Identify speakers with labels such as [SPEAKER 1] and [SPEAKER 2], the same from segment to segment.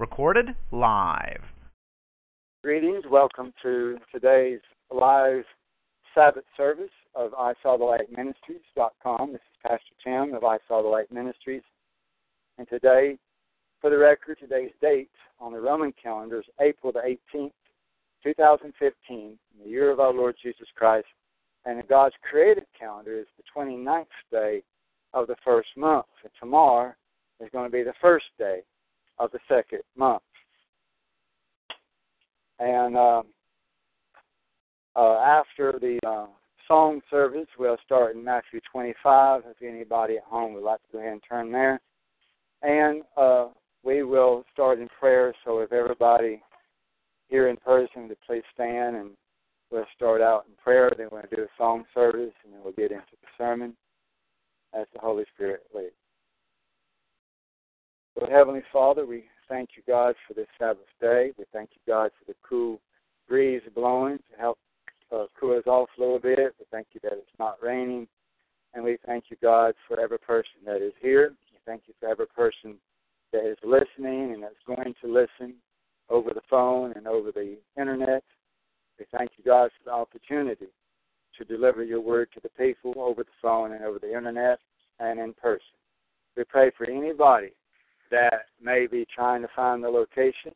[SPEAKER 1] Recorded live.
[SPEAKER 2] Greetings. Welcome to today's live Sabbath service of I Saw the Light Ministries.com. This is Pastor Tim of I Saw the Light Ministries. And today, for the record, today's date on the Roman calendar is April the 18th, 2015, the year of our Lord Jesus Christ. And in God's created calendar is the 29th day of the first month. And tomorrow is going to be the first day of the second month. And uh, uh, after the uh, song service, we'll start in Matthew 25. If anybody at home would like to go ahead and turn there. And uh, we will start in prayer. So if everybody here in person would please stand and we'll start out in prayer. Then we'll do a song service and then we'll get into the sermon as the Holy Spirit leads. Lord Heavenly Father, we thank you, God, for this Sabbath day. We thank you, God, for the cool breeze blowing to help uh, cool us off a little bit. We thank you that it's not raining. And we thank you, God, for every person that is here. We thank you for every person that is listening and that's going to listen over the phone and over the internet. We thank you, God, for the opportunity to deliver your word to the people over the phone and over the internet and in person. We pray for anybody that may be trying to find the location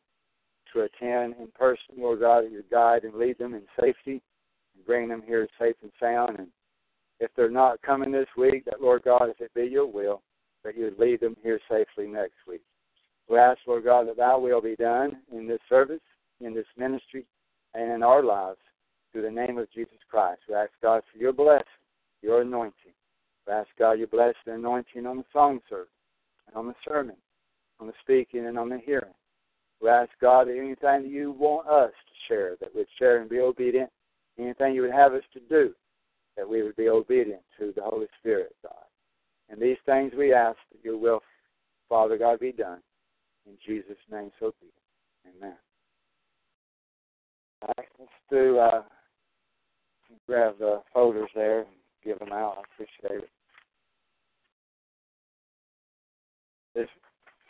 [SPEAKER 2] to attend in person, Lord God, you guide and lead them in safety and bring them here safe and sound. And if they're not coming this week, that Lord God, if it be your will, that you would lead them here safely next week. We ask, Lord God, that thy will be done in this service, in this ministry, and in our lives through the name of Jesus Christ. We ask, God, for your blessing, your anointing. We ask, God, you bless the anointing on the song service and on the sermon, on the speaking and on the hearing. We ask, God, that anything that you want us to share, that we'd share and be obedient. Anything you would have us to do, that we would be obedient to the Holy Spirit, God. And these things we ask that your will, Father God, be done. In Jesus' name, so be it. Amen. All right, let's do, uh, grab the folders there and give them out. I appreciate it.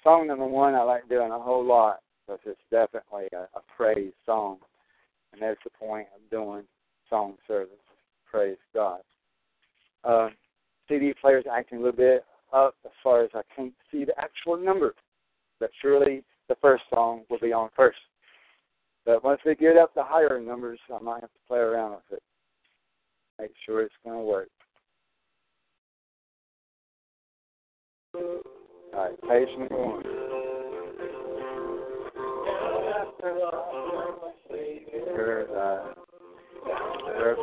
[SPEAKER 2] Song number one I like doing a whole lot because it's definitely a, a praise song. And that's the point of doing song service. Praise God. Uh, CD player's acting a little bit up as far as I can't see the actual number. But surely the first song will be on first. But once we get up to higher numbers, I might have to play around with it. Make sure it's going to work. All right, page number one. There's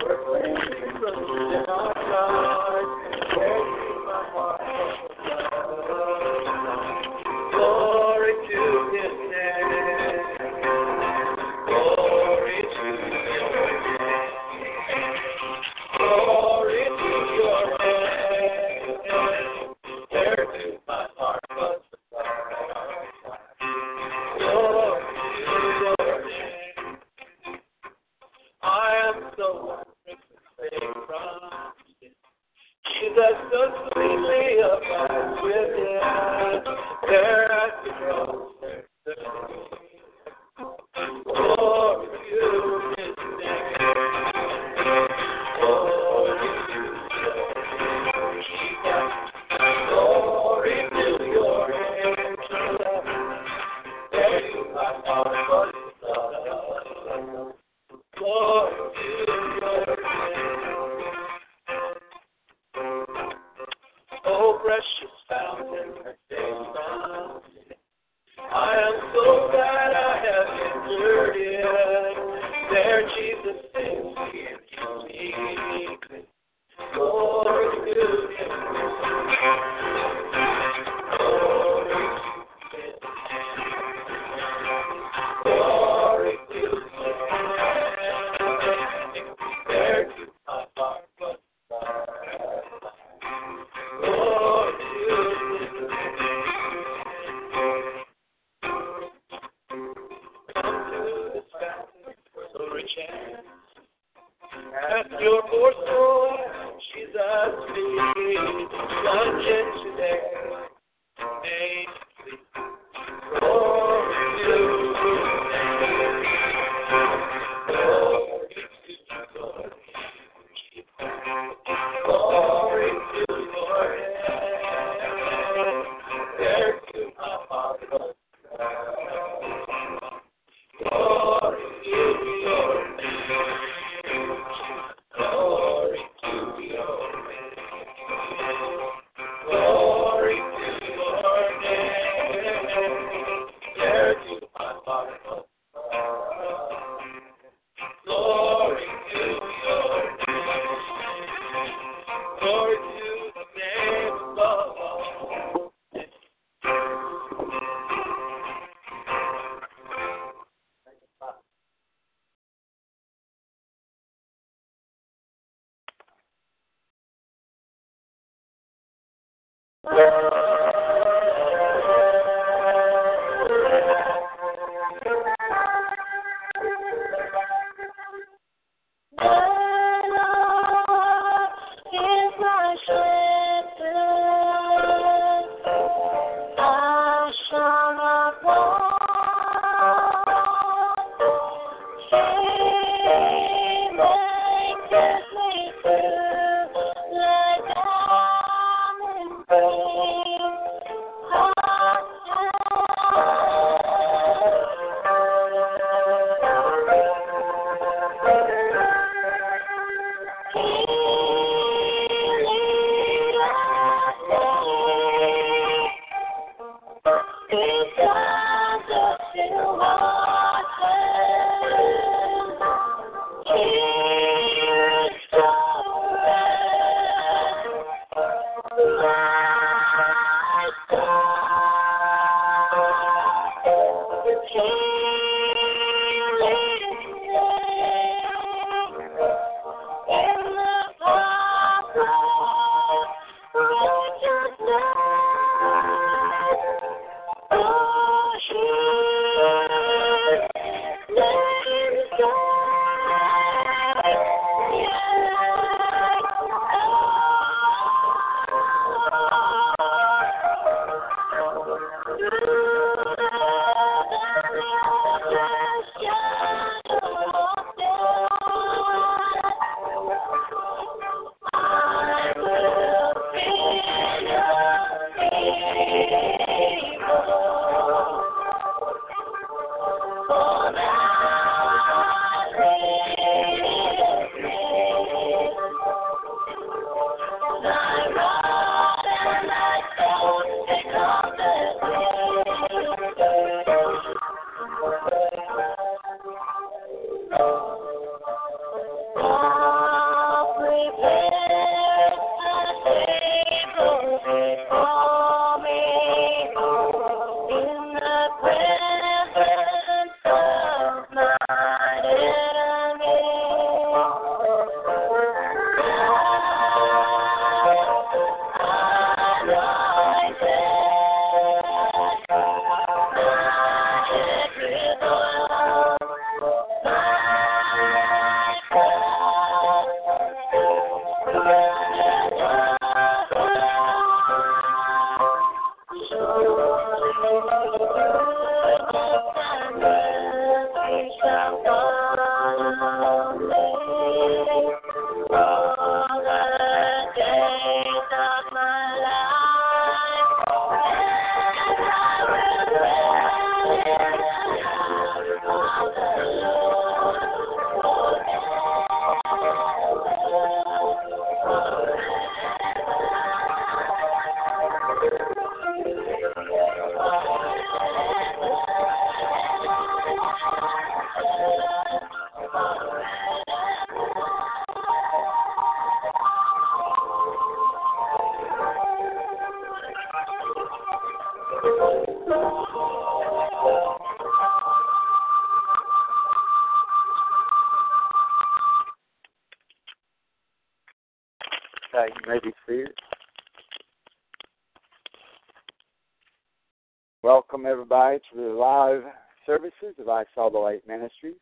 [SPEAKER 2] services of I Saw the Light Ministries.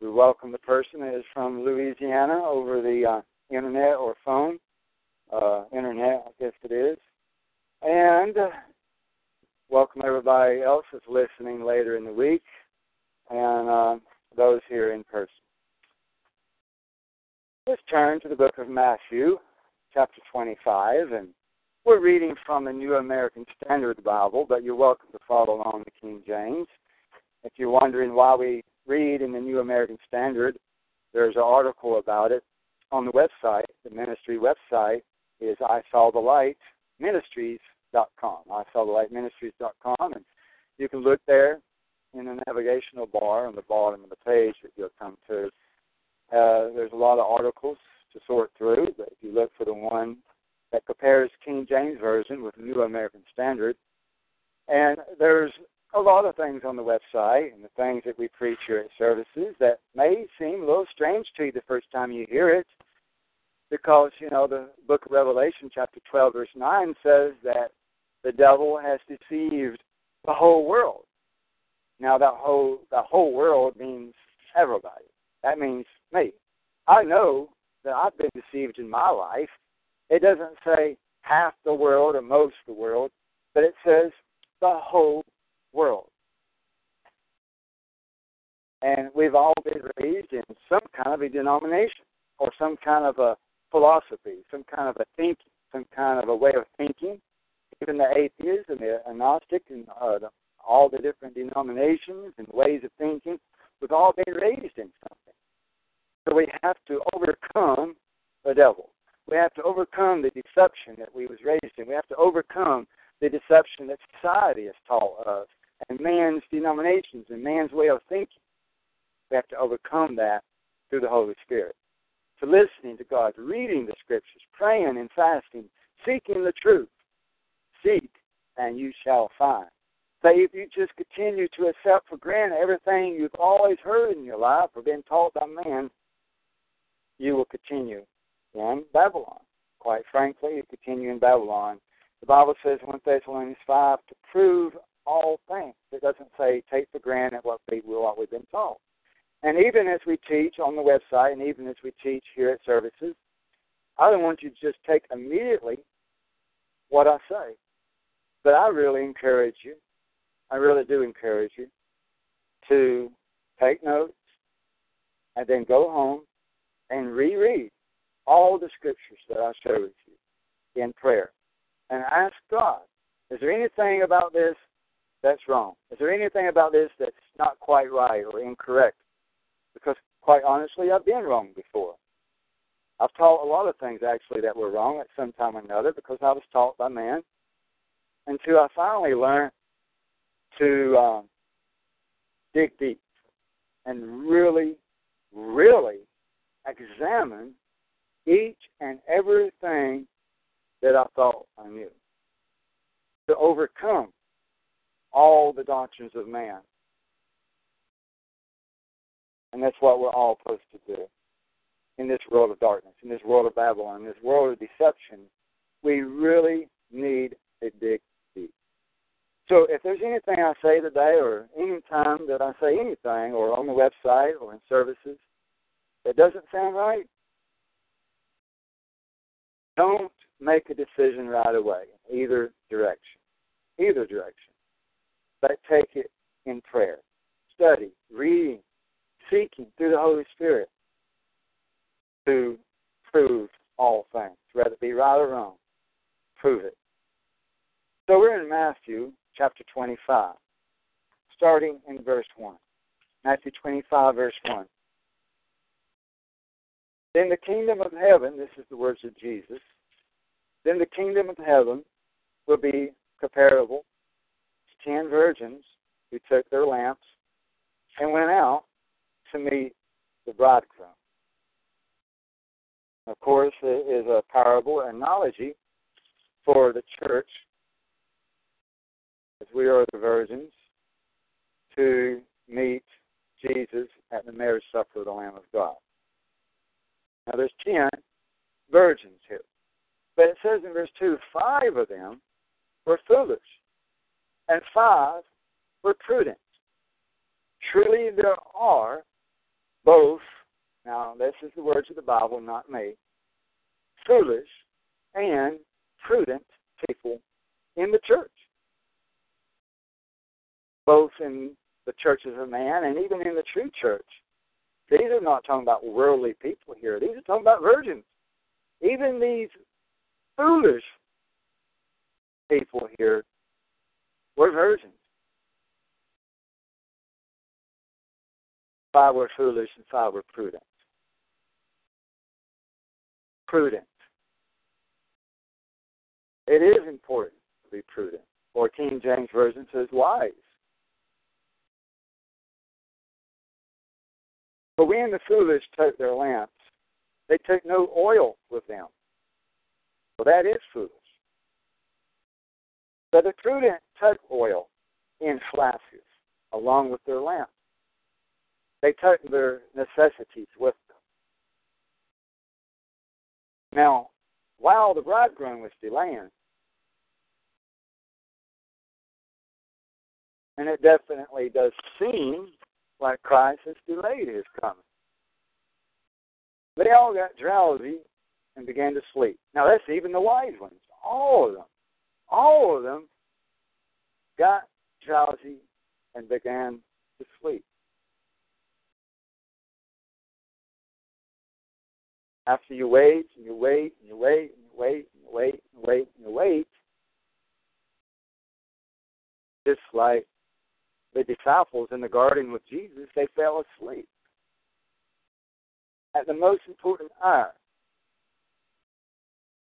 [SPEAKER 2] We welcome the person that is from Louisiana over the uh, internet or phone. uh, internet, I guess it is. And uh, welcome everybody else that's listening later in the week and uh, those here in person. Let's turn to the book of Matthew, chapter 25, and we're reading from the New American Standard Bible, but you're welcome to follow along the King James. You're wondering why we read in the New American Standard, there's an article about it on the website. The ministry website is I Saw the Light Ministries.com. I Saw the Light Ministries.com, and you can look there in the navigational bar on the bottom of the page that you'll come to. Uh, there's a lot of articles to sort through, but if you look for the one that compares King James Version with New American Standard, and there's lot things on the website and the things that we preach here at services that may seem a little strange to you the first time you hear it because, you know, the book of Revelation, chapter 12, verse 9 says that the devil has deceived the whole world. Now, that whole, the whole world means everybody. That means me. I know that I've been deceived in my life. It doesn't say half the world or most of the world, but it says the whole world. And we've all been raised in of a denomination or some kind of a philosophy, some kind of a thinking, some kind of a way of thinking. Even the atheists and the agnostic and uh, the, all the different denominations and ways of thinking, we've all been raised in something. So we have to overcome the devil. We have to overcome the deception that we was raised in. We have to overcome the deception that society has taught us and man's denominations and man's way of thinking. We have to overcome that through the Holy Spirit. To listening to God, reading the scriptures, praying and fasting, seeking the truth. Seek and you shall find. Say if you just continue to accept for granted everything you've always heard in your life or been taught by man, you will continue in Babylon. Quite frankly, you continue in Babylon. The Bible says in 1 Thessalonians 5 to prove all things. It doesn't say take for granted what, we, what we've been taught. And even as we teach on the website and even as we teach here at services, I don't want you to just take immediately what I say. But I really encourage you, I really do encourage you to take notes and then go home and reread all the scriptures that I share with you in prayer and ask God, is there anything about this that's wrong? Is there anything about this that's not quite right or incorrect? Quite honestly, I've been wrong before. I've taught a lot of things actually that were wrong at some time or another because I was taught by man until I finally learned to um, dig deep and really, really examine each and everything that I thought I knew. To overcome all the doctrines of man. And that's what we're all supposed to do in this world of darkness, in this world of Babylon, in this world of deception. We really need a dig deep. So if there's anything I say today or any time that I say anything or on the website or in services that doesn't sound right, don't make a decision right away, either direction. Either direction. But take it in prayer. Study, reading, seeking through the Holy Spirit to prove all things, whether it be right or wrong. Prove it. So we're in Matthew chapter 25, starting in verse 1. Matthew 25, verse 1. Then the kingdom of heaven, this is the words of Jesus, then the kingdom of heaven will be comparable to ten virgins who took their lamps and went out to meet the bridegroom. Of course, it is a parable analogy for the church, as we are the virgins, to meet Jesus at the marriage supper of the Lamb of God. Now, there's ten virgins here. But it says in verse 2 five of them were foolish, and five were prudent. Truly, there are both, now this is the words of the Bible, not me, foolish and prudent people in the church, both in the churches of man and even in the true church. These are not talking about worldly people here. These are talking about virgins. Even these foolish people here were virgins. Five were foolish and five were prudent. Prudent. It is important to be prudent. Or King James Version says wise. But when the foolish took their lamps, they took no oil with them. Well, that is foolish. But the prudent took oil in flasks along with their lamps. They took their necessities with them. Now, while the bridegroom was delaying, and it definitely does seem like Christ has delayed his coming. They all got drowsy and began to sleep. Now that's even the wise ones. All of them. All of them got drowsy and began to sleep. After you wait and you wait and you wait and you wait and you wait and you wait and you wait, just like the disciples in the garden with Jesus, they fell asleep. At the most important hour,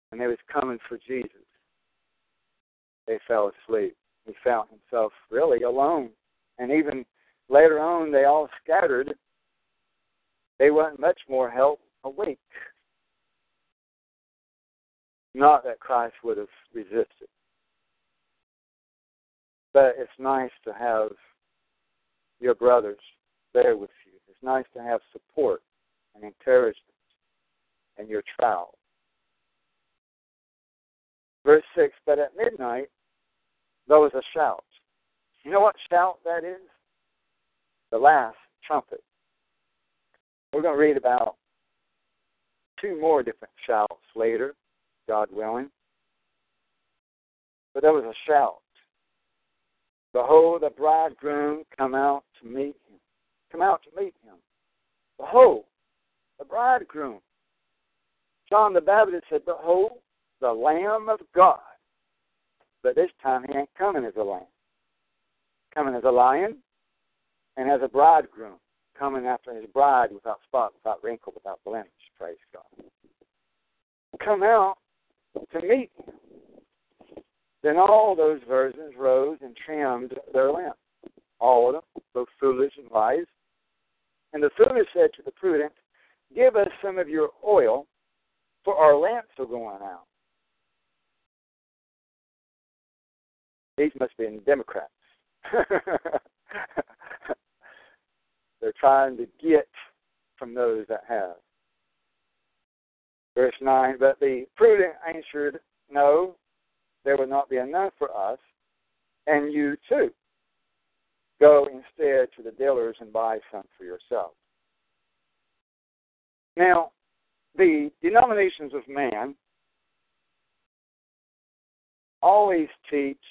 [SPEAKER 2] when they was coming for Jesus, they fell asleep. He found himself really alone. And even later on, they all scattered. They weren't much more help awake. Not that Christ would have resisted. But it's nice to have your brothers there with you. It's nice to have support and encouragement in your trial. Verse 6 But at midnight there was a shout. You know what shout that is? The last trumpet. We're going to read about two more different shouts later, God willing. But there was a shout. Behold, the bridegroom come out to meet him. Come out to meet him. Behold, the bridegroom. John the Baptist said, Behold, the Lamb of God. But this time he ain't coming as a lamb. Coming as a lion and as a bridegroom. Coming after his bride without spot, without wrinkle, without blemish. Praise God. Come out to meet. Then all those virgins rose and trimmed their lamps, all of them, both foolish and wise. And the foolish said to the prudent, Give us some of your oil, for our lamps are going out. These must be Democrats. They're trying to get from those that have. Verse 9, but the prudent answered, No, there would not be enough for us, and you too. Go instead to the dealers and buy some for yourself. Now, the denominations of man always teach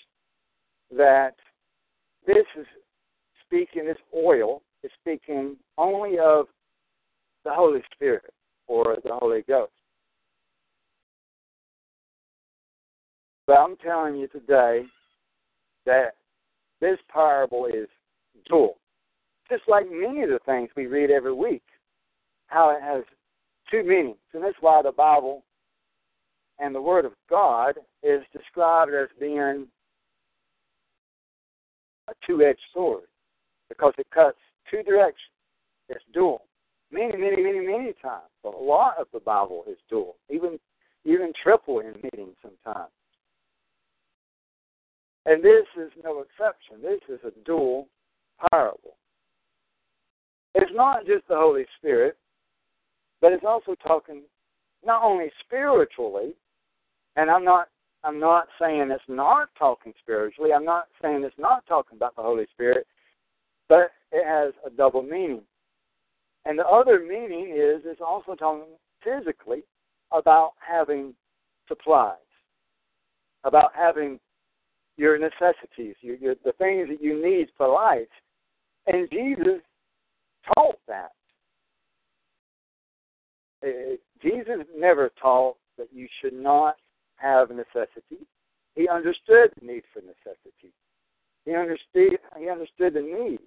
[SPEAKER 2] that this is speaking, this oil is speaking only of the Holy Spirit or the Holy Ghost. But I'm telling you today that this parable is dual. Just like many of the things we read every week, how it has two meanings. And that's why the Bible and the Word of God is described as being a two edged sword because it cuts two directions. It's dual. Many, many, many, many times. A lot of the Bible is dual, even even triple in meaning sometimes. And this is no exception. This is a dual parable. It's not just the Holy Spirit, but it's also talking not only spiritually, and I'm not I'm not saying it's not talking spiritually. I'm not saying it's not talking about the Holy Spirit, but it has a double meaning. And the other meaning is it's also talking physically about having supplies, about having your necessities, your, your, the things that you need for life. And Jesus taught that. Uh, Jesus never taught that you should not have necessity. He understood the need for necessity. He understood he understood the need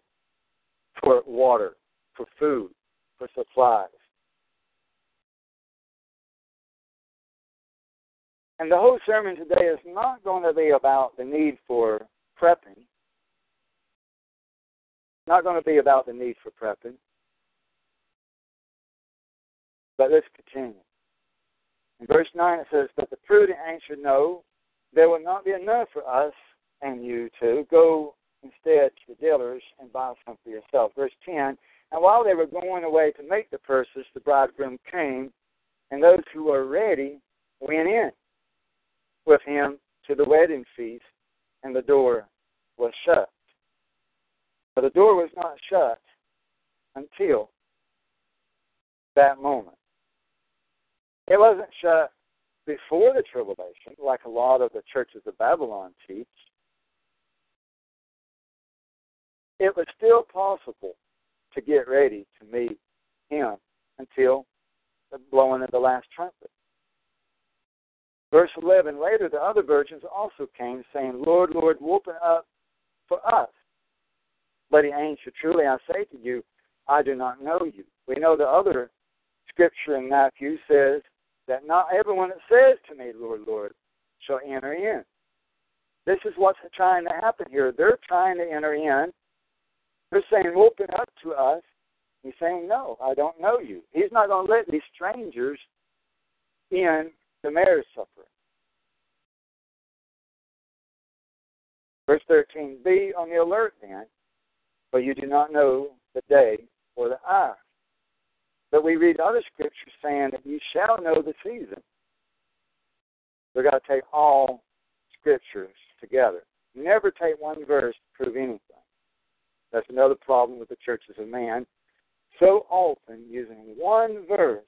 [SPEAKER 2] for water, for food, for supplies. And the whole sermon today is not going to be about the need for prepping. Not going to be about the need for prepping. But let's continue. In verse 9 it says, But the prudent answered, No, there will not be enough for us and you to go instead to the dealers and buy some for yourself. Verse 10 And while they were going away to make the purchase, the bridegroom came, and those who were ready went in with him to the wedding feast, and the door was shut. But the door was not shut until that moment. It wasn't shut before the tribulation, like a lot of the churches of Babylon teach. It was still possible to get ready to meet him until the blowing of the last trumpet. Verse 11 Later, the other virgins also came, saying, Lord, Lord, open up for us. But he answered, Truly I say to you, I do not know you. We know the other scripture in Matthew says that not everyone that says to me, Lord, Lord, shall enter in. This is what's trying to happen here. They're trying to enter in. They're saying, Open up to us. He's saying, No, I don't know you. He's not going to let these strangers in the marriage supper. Verse 13 Be on the alert then, for you do not know the day or the hour. But we read other scriptures saying that you shall know the season. We've got to take all scriptures together. Never take one verse to prove anything. That's another problem with the churches of man. So often using one verse,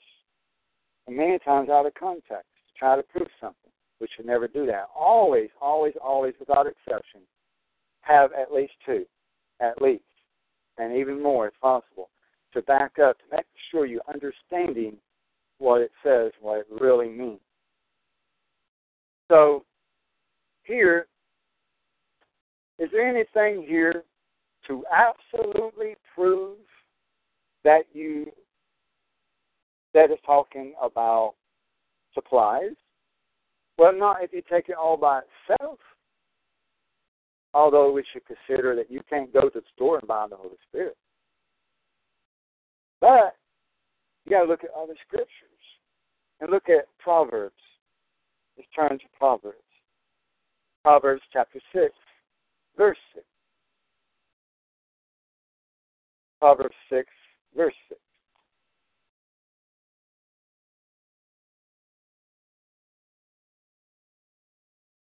[SPEAKER 2] and many times out of context try to prove something. We should never do that. Always, always, always, without exception, have at least two, at least, and even more if possible, to back up, to make sure you're understanding what it says, what it really means. So, here, is there anything here to absolutely prove that you that is talking about supplies. Well, not if you take it all by itself. Although we should consider that you can't go to the store and buy the Holy Spirit. But you got to look at other scriptures and look at Proverbs. Let's turn to Proverbs. Proverbs chapter 6, verse 6. Proverbs 6, verse 6.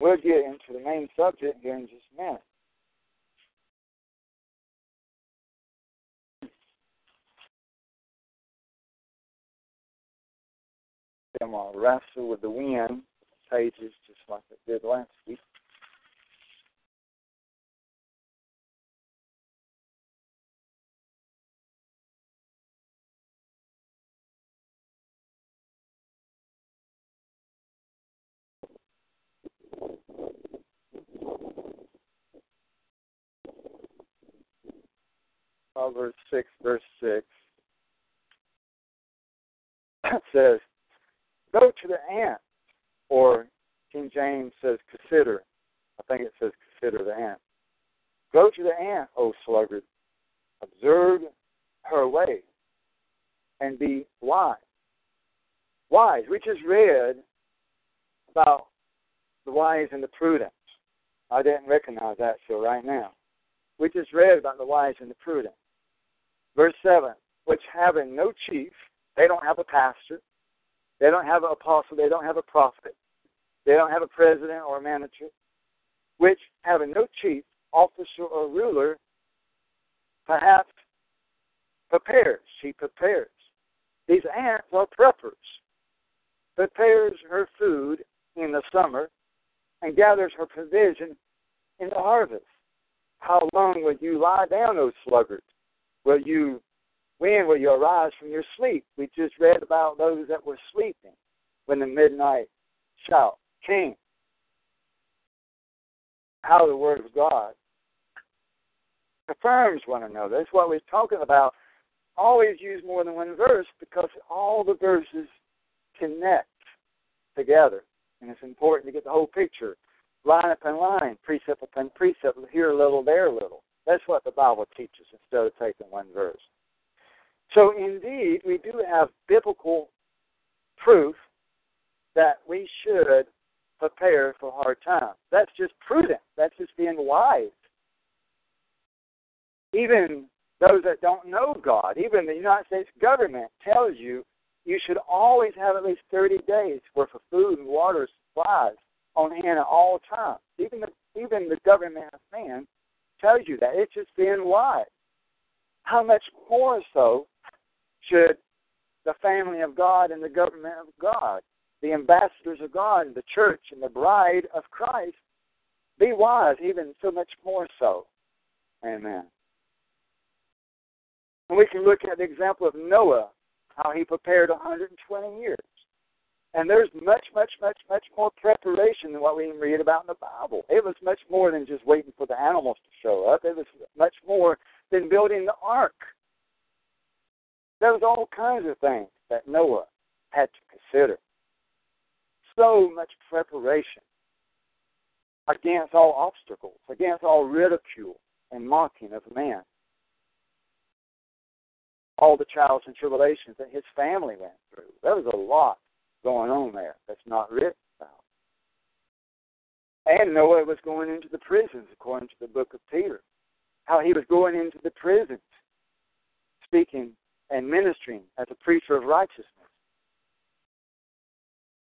[SPEAKER 2] We'll get into the main subject here in just a minute. I'm going to wrestle with the wind pages just like I did last week. Proverbs 6, verse 6 says, Go to the ant, or King James says, Consider. I think it says, Consider the ant. Go to the ant, O sluggard. Observe her way and be wise. Wise. We just read about the wise and the prudent. I didn't recognize that till right now. We just read about the wise and the prudent. Verse 7 which having no chief, they don't have a pastor, they don't have an apostle, they don't have a prophet, they don't have a president or a manager, which having no chief, officer, or ruler, perhaps prepares. She prepares. These ants are preppers. Prepares her food in the summer and gathers her provision in the harvest. How long will you lie down, O sluggard? Will you when will you arise from your sleep? We just read about those that were sleeping when the midnight shout came. How the word of God confirms one another. That's what we're talking about. Always use more than one verse because all the verses connect together. And it's important to get the whole picture. Line upon line, precept upon precept, here a little, there a little. That's what the Bible teaches instead of taking one verse. So, indeed, we do have biblical proof that we should prepare for hard times. That's just prudent. That's just being wise. Even those that don't know God, even the United States government tells you you should always have at least 30 days worth of food and water supplies on hand at all times. Even the even the government of man tells you that. It's just being wise. How much more so should the family of God and the government of God, the ambassadors of God, the church and the bride of Christ, be wise, even so much more so. Amen. And we can look at the example of Noah, how he prepared 120 years. And there's much, much, much, much more preparation than what we read about in the Bible. It was much more than just waiting for the animals to show up. It was much more than building the ark. There was all kinds of things that Noah had to consider. So much preparation against all obstacles, against all ridicule and mocking of man. All the trials and tribulations that his family went through. There was a lot going on there that's not written about. And Noah was going into the prisons, according to the book of Peter. How he was going into the prisons, speaking and ministering as a preacher of righteousness.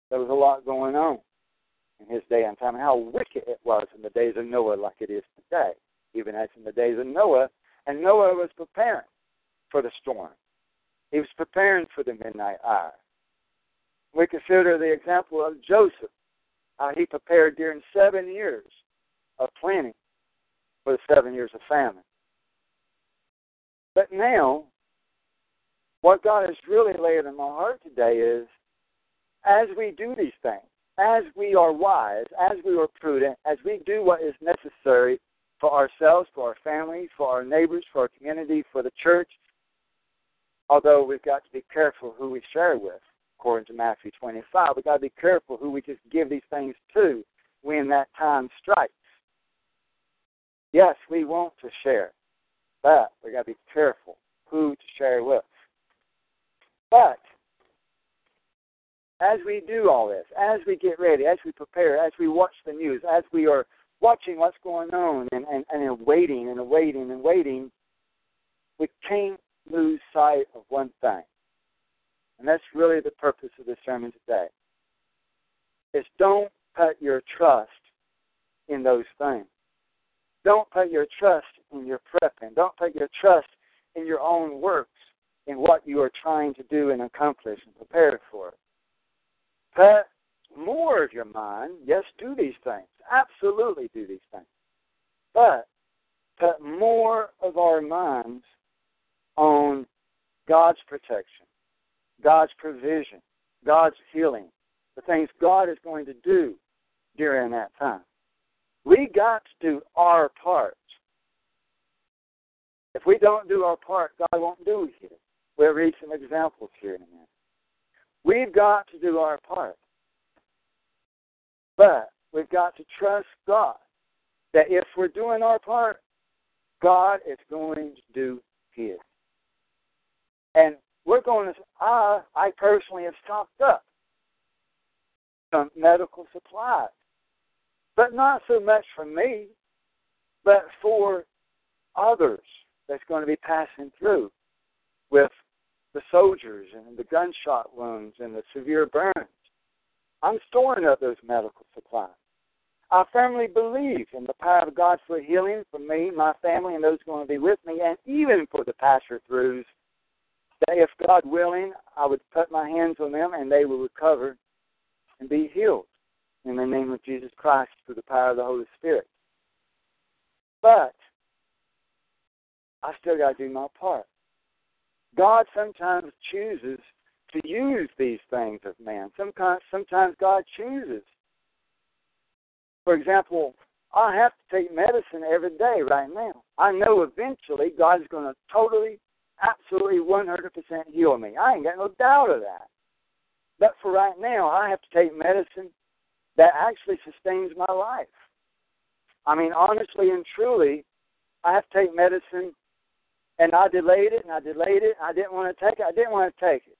[SPEAKER 2] There was a lot going on in his day and time, and how wicked it was in the days of Noah, like it is today, even as in the days of Noah. And Noah was preparing for the storm. He was preparing for the midnight hour. We consider the example of Joseph, how he prepared during seven years of planning for the seven years of famine. But now, what God has really laid in my heart today is as we do these things, as we are wise, as we are prudent, as we do what is necessary for ourselves, for our families, for our neighbors, for our community, for the church, although we've got to be careful who we share with, according to Matthew 25, we've got to be careful who we just give these things to when that time strikes. Yes, we want to share, but we've got to be careful who to share with. But as we do all this, as we get ready, as we prepare, as we watch the news, as we are watching what's going on and, and, and waiting and waiting and waiting, we can't lose sight of one thing. And that's really the purpose of the sermon today. Is don't put your trust in those things. Don't put your trust in your prepping. Don't put your trust in your own works in what you are trying to do and accomplish and prepare for. Put more of your mind, yes, do these things. Absolutely do these things. But put more of our minds on God's protection, God's provision, God's healing, the things God is going to do during that time. We got to do our part. If we don't do our part, God won't do his. We'll read some examples here in a minute. We've got to do our part. But we've got to trust God that if we're doing our part, God is going to do His. And we're going to, I, I personally have stocked up some medical supplies, but not so much for me, but for others that's going to be passing through with the soldiers and the gunshot wounds and the severe burns. I'm storing up those medical supplies. I firmly believe in the power of God for healing for me, my family, and those going to be with me, and even for the pastor throughs. If God willing, I would put my hands on them and they will recover and be healed. in the name of Jesus Christ through the power of the Holy Spirit. But I still got to do my part. God sometimes chooses to use these things of man. Sometimes, sometimes God chooses. For example, I have to take medicine every day right now. I know eventually God is going to totally, absolutely, 100% heal me. I ain't got no doubt of that. But for right now, I have to take medicine that actually sustains my life. I mean, honestly and truly, I have to take medicine, and I delayed it, and I delayed it. I didn't want to take it. I didn't want to take it.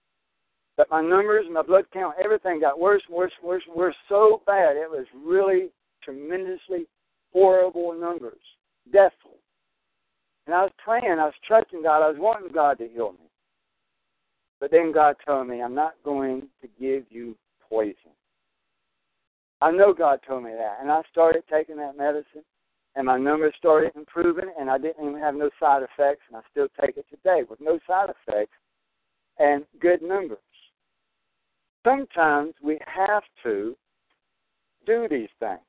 [SPEAKER 2] But my numbers, my blood count, everything got worse and worse and worse and worse so bad. It was really tremendously horrible numbers, deathful. And I was praying, I was trusting God, I was wanting God to heal me. But then God told me, I'm not going to give you poison. I know God told me that. And I started taking that medicine, and my numbers started improving, and I didn't even have no side effects, and I still take it today with no side effects and good numbers. Sometimes we have to do these things.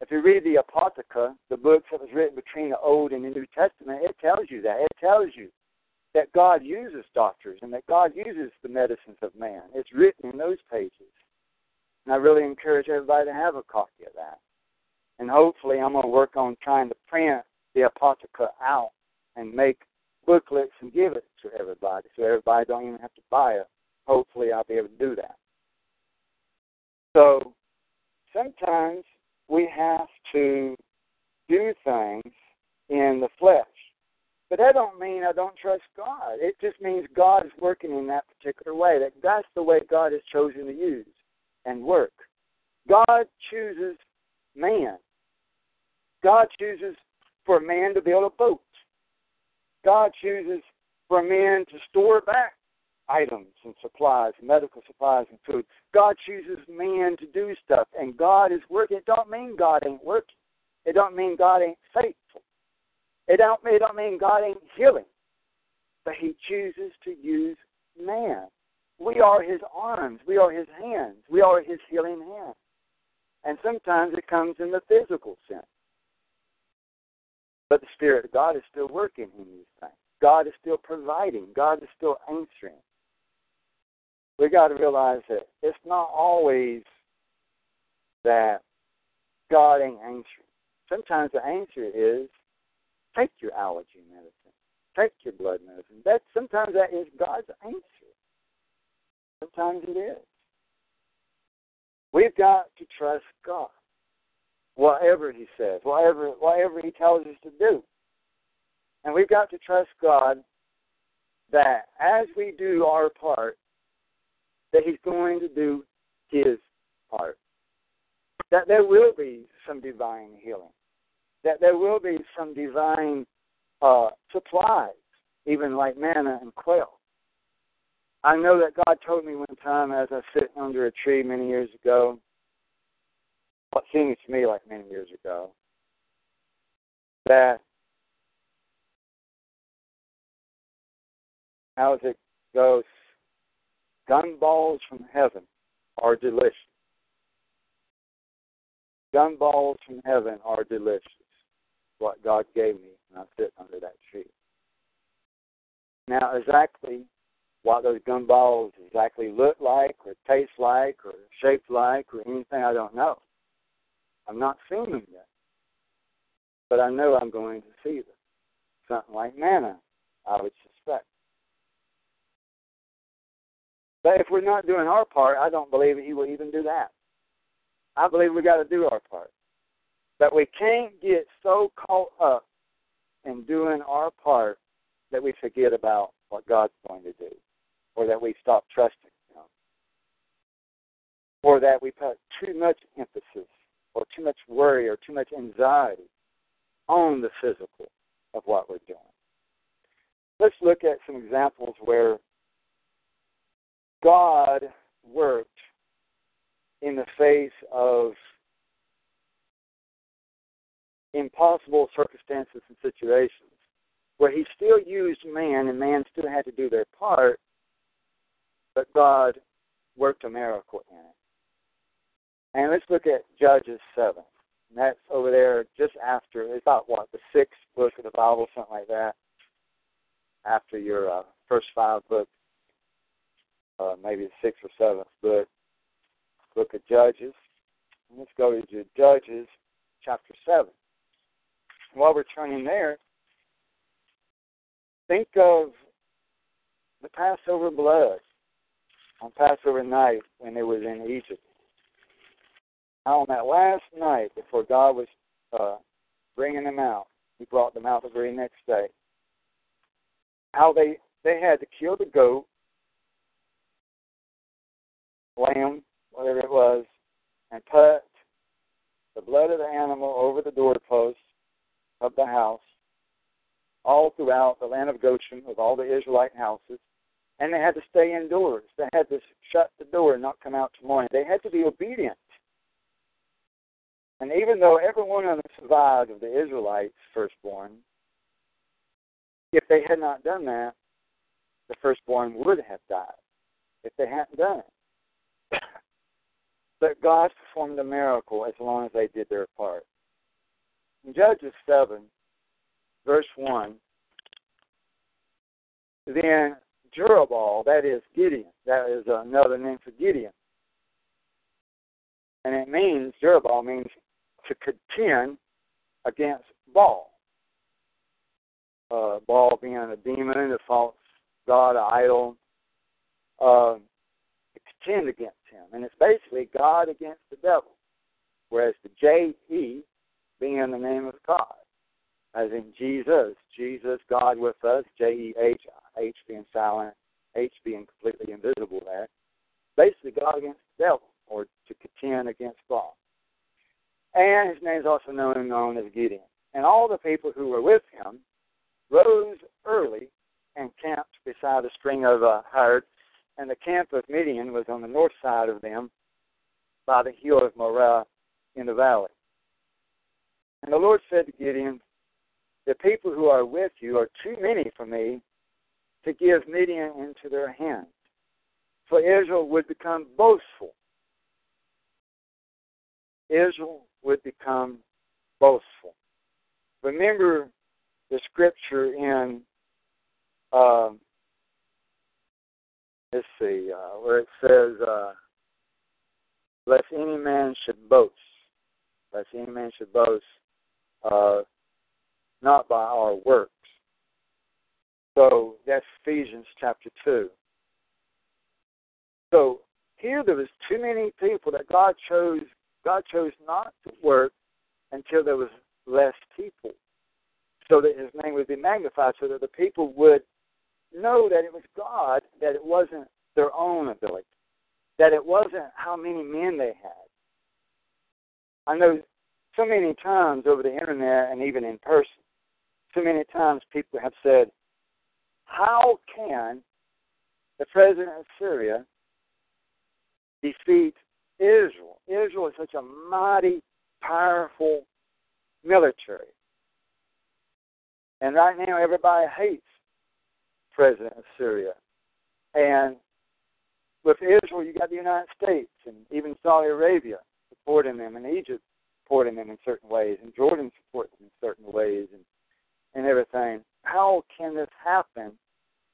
[SPEAKER 2] If you read the Apocrypha, the books that was written between the Old and the New Testament, it tells you that. It tells you that God uses doctors and that God uses the medicines of man. It's written in those pages. And I really encourage everybody to have a copy of that. And hopefully I'm going to work on trying to print the Apocrypha out and make booklets and give it to everybody so everybody don't even have to buy it. Hopefully I'll be able to do that. So sometimes we have to do things in the flesh. But that don't mean I don't trust God. It just means God is working in that particular way. That that's the way God has chosen to use and work. God chooses man. God chooses for man to build a boat. God chooses for man to store back items and supplies, medical supplies and food. God chooses man to do stuff, and God is working. It don't mean God ain't working. It don't mean God ain't faithful. It don't, it don't mean God ain't healing. But he chooses to use man. We are his arms. We are his hands. We are his healing hands. And sometimes it comes in the physical sense. But the Spirit of God is still working in these things. God is still providing. God is still answering we got to realize that it's not always that God ain't answering. Sometimes the answer is take your allergy medicine, take your blood medicine. That sometimes that is God's answer. Sometimes it is. We've got to trust God. Whatever He says, whatever whatever He tells us to do. And we've got to trust God that as we do our part, that he's going to do his part. That there will be some divine healing. That there will be some divine uh, supplies, even like manna and quail. I know that God told me one time as I sitting under a tree many years ago, what seems to me like many years ago, that how does it goes, Gunballs from heaven are delicious. Gunballs from heaven are delicious. What God gave me when I sit under that tree. Now, exactly what those gunballs exactly look like, or taste like, or shape like, or anything, I don't know. I've not seen them yet. But I know I'm going to see them. Something like manna, I would But if we're not doing our part, I don't believe He will even do that. I believe we got to do our part. But we can't get so caught up in doing our part that we forget about what God's going to do, or that we stop trusting Him, or that we put too much emphasis, or too much worry, or too much anxiety on the physical of what we're doing. Let's look at some examples where God worked in the face of impossible circumstances and situations where he still used man and man still had to do their part, but God worked a miracle in it. And let's look at Judges 7. And that's over there just after, it's about what, the sixth book of the Bible, something like that, after your uh, first five books, uh, maybe the sixth or seventh book, book of Judges. And let's go to Judges chapter 7. And while we're turning there, think of the Passover blood on Passover night when they was in Egypt. How on that last night before God was uh, bringing them out, He brought them out the very next day. How they they had to kill the goat, lamb, whatever it was, and put the blood of the animal over the doorpost of the house, all throughout the land of Goshen of all the Israelite houses, and they had to stay indoors. They had to shut the door and not come out to morning. They had to be obedient. And even though every one of them survived of the Israelites' firstborn, if they had not done that, the firstborn would have died if they hadn't done it. But God performed a miracle as long as they did their part. In Judges 7, verse 1, then Jerubbaal, that is Gideon, that is another name for Gideon. And it means, Jerubbaal means to contend against Baal. Uh, Baal being a demon, a false god, an idol, uh, contend against him. And it's basically God against the devil. Whereas the J-E being the name of God, as in Jesus, Jesus, God with us, J-E-H, H being silent, H being completely invisible there. Basically, God against the devil, or to contend against Baal. And his name is also known known as Gideon. And all the people who were with him rose early and camped beside a string of uh, Harod. And the camp of Midian was on the north side of them by the hill of Moreh in the valley. And the Lord said to Gideon, The people who are with you are too many for me to give Midian into their hands, for Israel would become boastful. Israel would become boastful. Remember the scripture in, um, let's see, uh, where it says, uh, lest any man should boast, lest any man should boast, uh, not by our works. So that's Ephesians chapter 2. So here there was too many people that God chose God chose not to work until there was less people, so that His name would be magnified, so that the people would know that it was God, that it wasn't their own ability, that it wasn't how many men they had. I know so many times over the internet and even in person, so many times people have said, How can the president of Syria defeat Israel. Israel is such a mighty, powerful military. And right now, everybody hates President of Syria. And with Israel, you got the United States and even Saudi Arabia supporting them, and Egypt supporting them in certain ways, and Jordan supports them in certain ways, and and everything. How can this happen?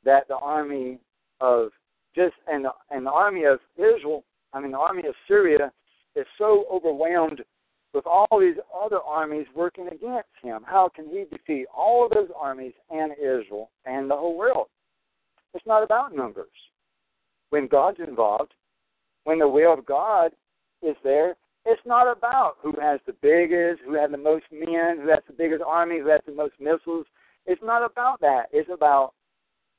[SPEAKER 2] That the army of just and the, and the army of Israel I mean, the army of Syria is so overwhelmed with all these other armies working against him. How can he defeat all of those armies and Israel and the whole world? It's not about numbers. When God's involved, when the will of God is there, it's not about who has the biggest, who has the most men, who has the biggest army, who has the most missiles. It's not about that. It's about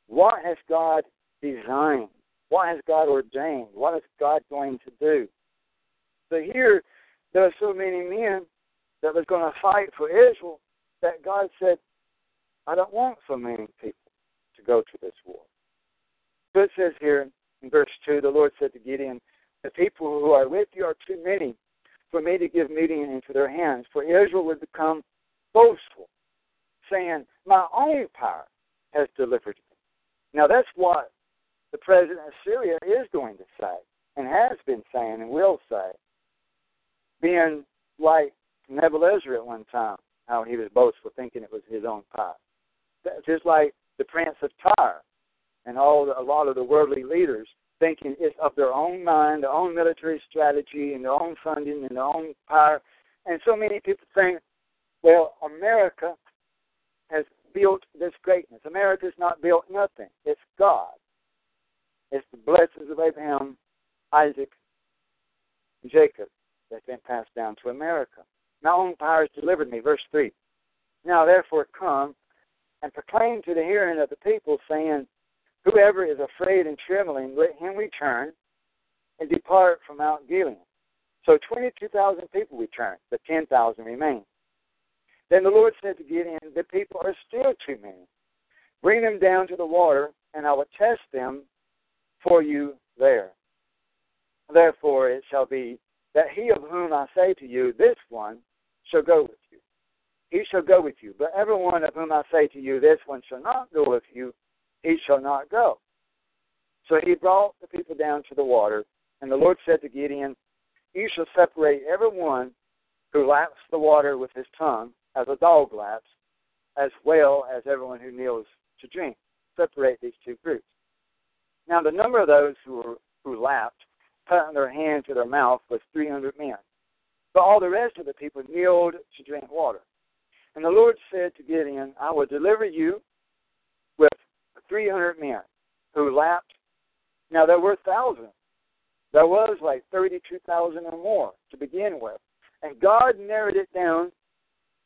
[SPEAKER 2] what has God designed what has God ordained? What is God going to do? So here, there are so many men that was going to fight for Israel that God said, I don't want so many people to go to this war. So it says here in verse 2, the Lord said to Gideon, The people who are with you are too many for me to give Midian into their hands, for Israel would become boastful, saying, My own power has delivered me. Now that's what the president of Syria is going to say and has been saying and will say. Being like Nebuchadnezzar at one time, how he was boastful, thinking it was his own pie. Just like the Prince of Tyre and all the, a lot of the worldly leaders thinking it's of their own mind, their own military strategy, and their own funding and their own power. And so many people think, well, America has built this greatness. America's not built nothing. It's God. It's the blessings of Abraham, Isaac, Jacob that's been passed down to America. My own power has delivered me. Verse 3. Now therefore come and proclaim to the hearing of the people, saying, Whoever is afraid and trembling, let him return and depart from Mount Gilead. So 22,000 people returned, but 10,000 remained. Then the Lord said to Gideon, The people are still too many. Bring them down to the water, and I will test them for you there. Therefore it shall be that he of whom I say to you, This one shall go with you. He shall go with you. But every one of whom I say to you, This one shall not go with you, he shall not go. So he brought the people down to the water, and the Lord said to Gideon, You shall separate every one who laps the water with his tongue, as a dog laps, as well as everyone who kneels to drink. Separate these two groups. Now the number of those who were, who lapped, putting their hand to their mouth, was three hundred men. But all the rest of the people kneeled to drink water. And the Lord said to Gideon, I will deliver you with 300 men who lapped. Now, there were thousands. There was like 32,000 or more to begin with. And God narrowed it down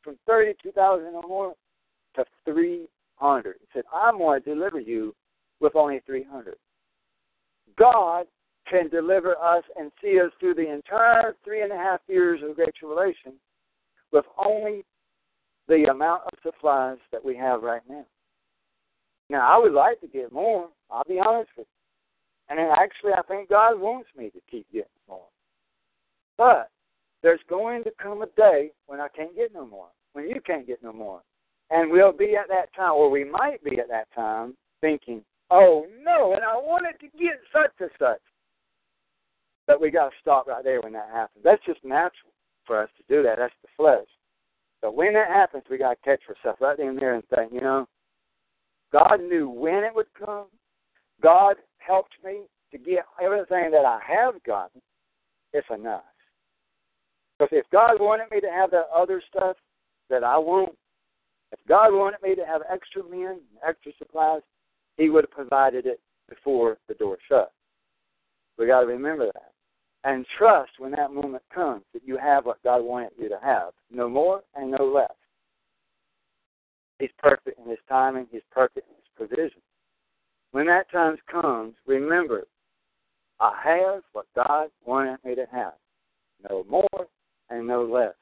[SPEAKER 2] from 32,000 or more to 300. He said, I'm going to deliver you with only 300. God can deliver us and see us through the entire three and a half years of Great Tribulation with only the amount of supplies that we have right now. Now, I would like to get more. I'll be honest with you. And actually, I think God wants me to keep getting more. But there's going to come a day when I can't get no more, when you can't get no more. And we'll be at that time, or we might be at that time, thinking, oh no, and I wanted to get such and such. But we got to stop right there when that happens. That's just natural for us to do that. That's the flesh. But when that happens, we got to catch ourselves right in there and say, you know, God knew when it would come. God helped me to get everything that I have gotten. It's enough. Because if God wanted me to have that other stuff that I want, if God wanted me to have extra men, extra supplies, He would have provided it before the door shut. We got to remember that. And trust when that moment comes that you have what God wanted you to have. No more and no less. He's perfect in his timing, he's perfect in his provision. When that time comes, remember, I have what God wanted me to have. No more and no less.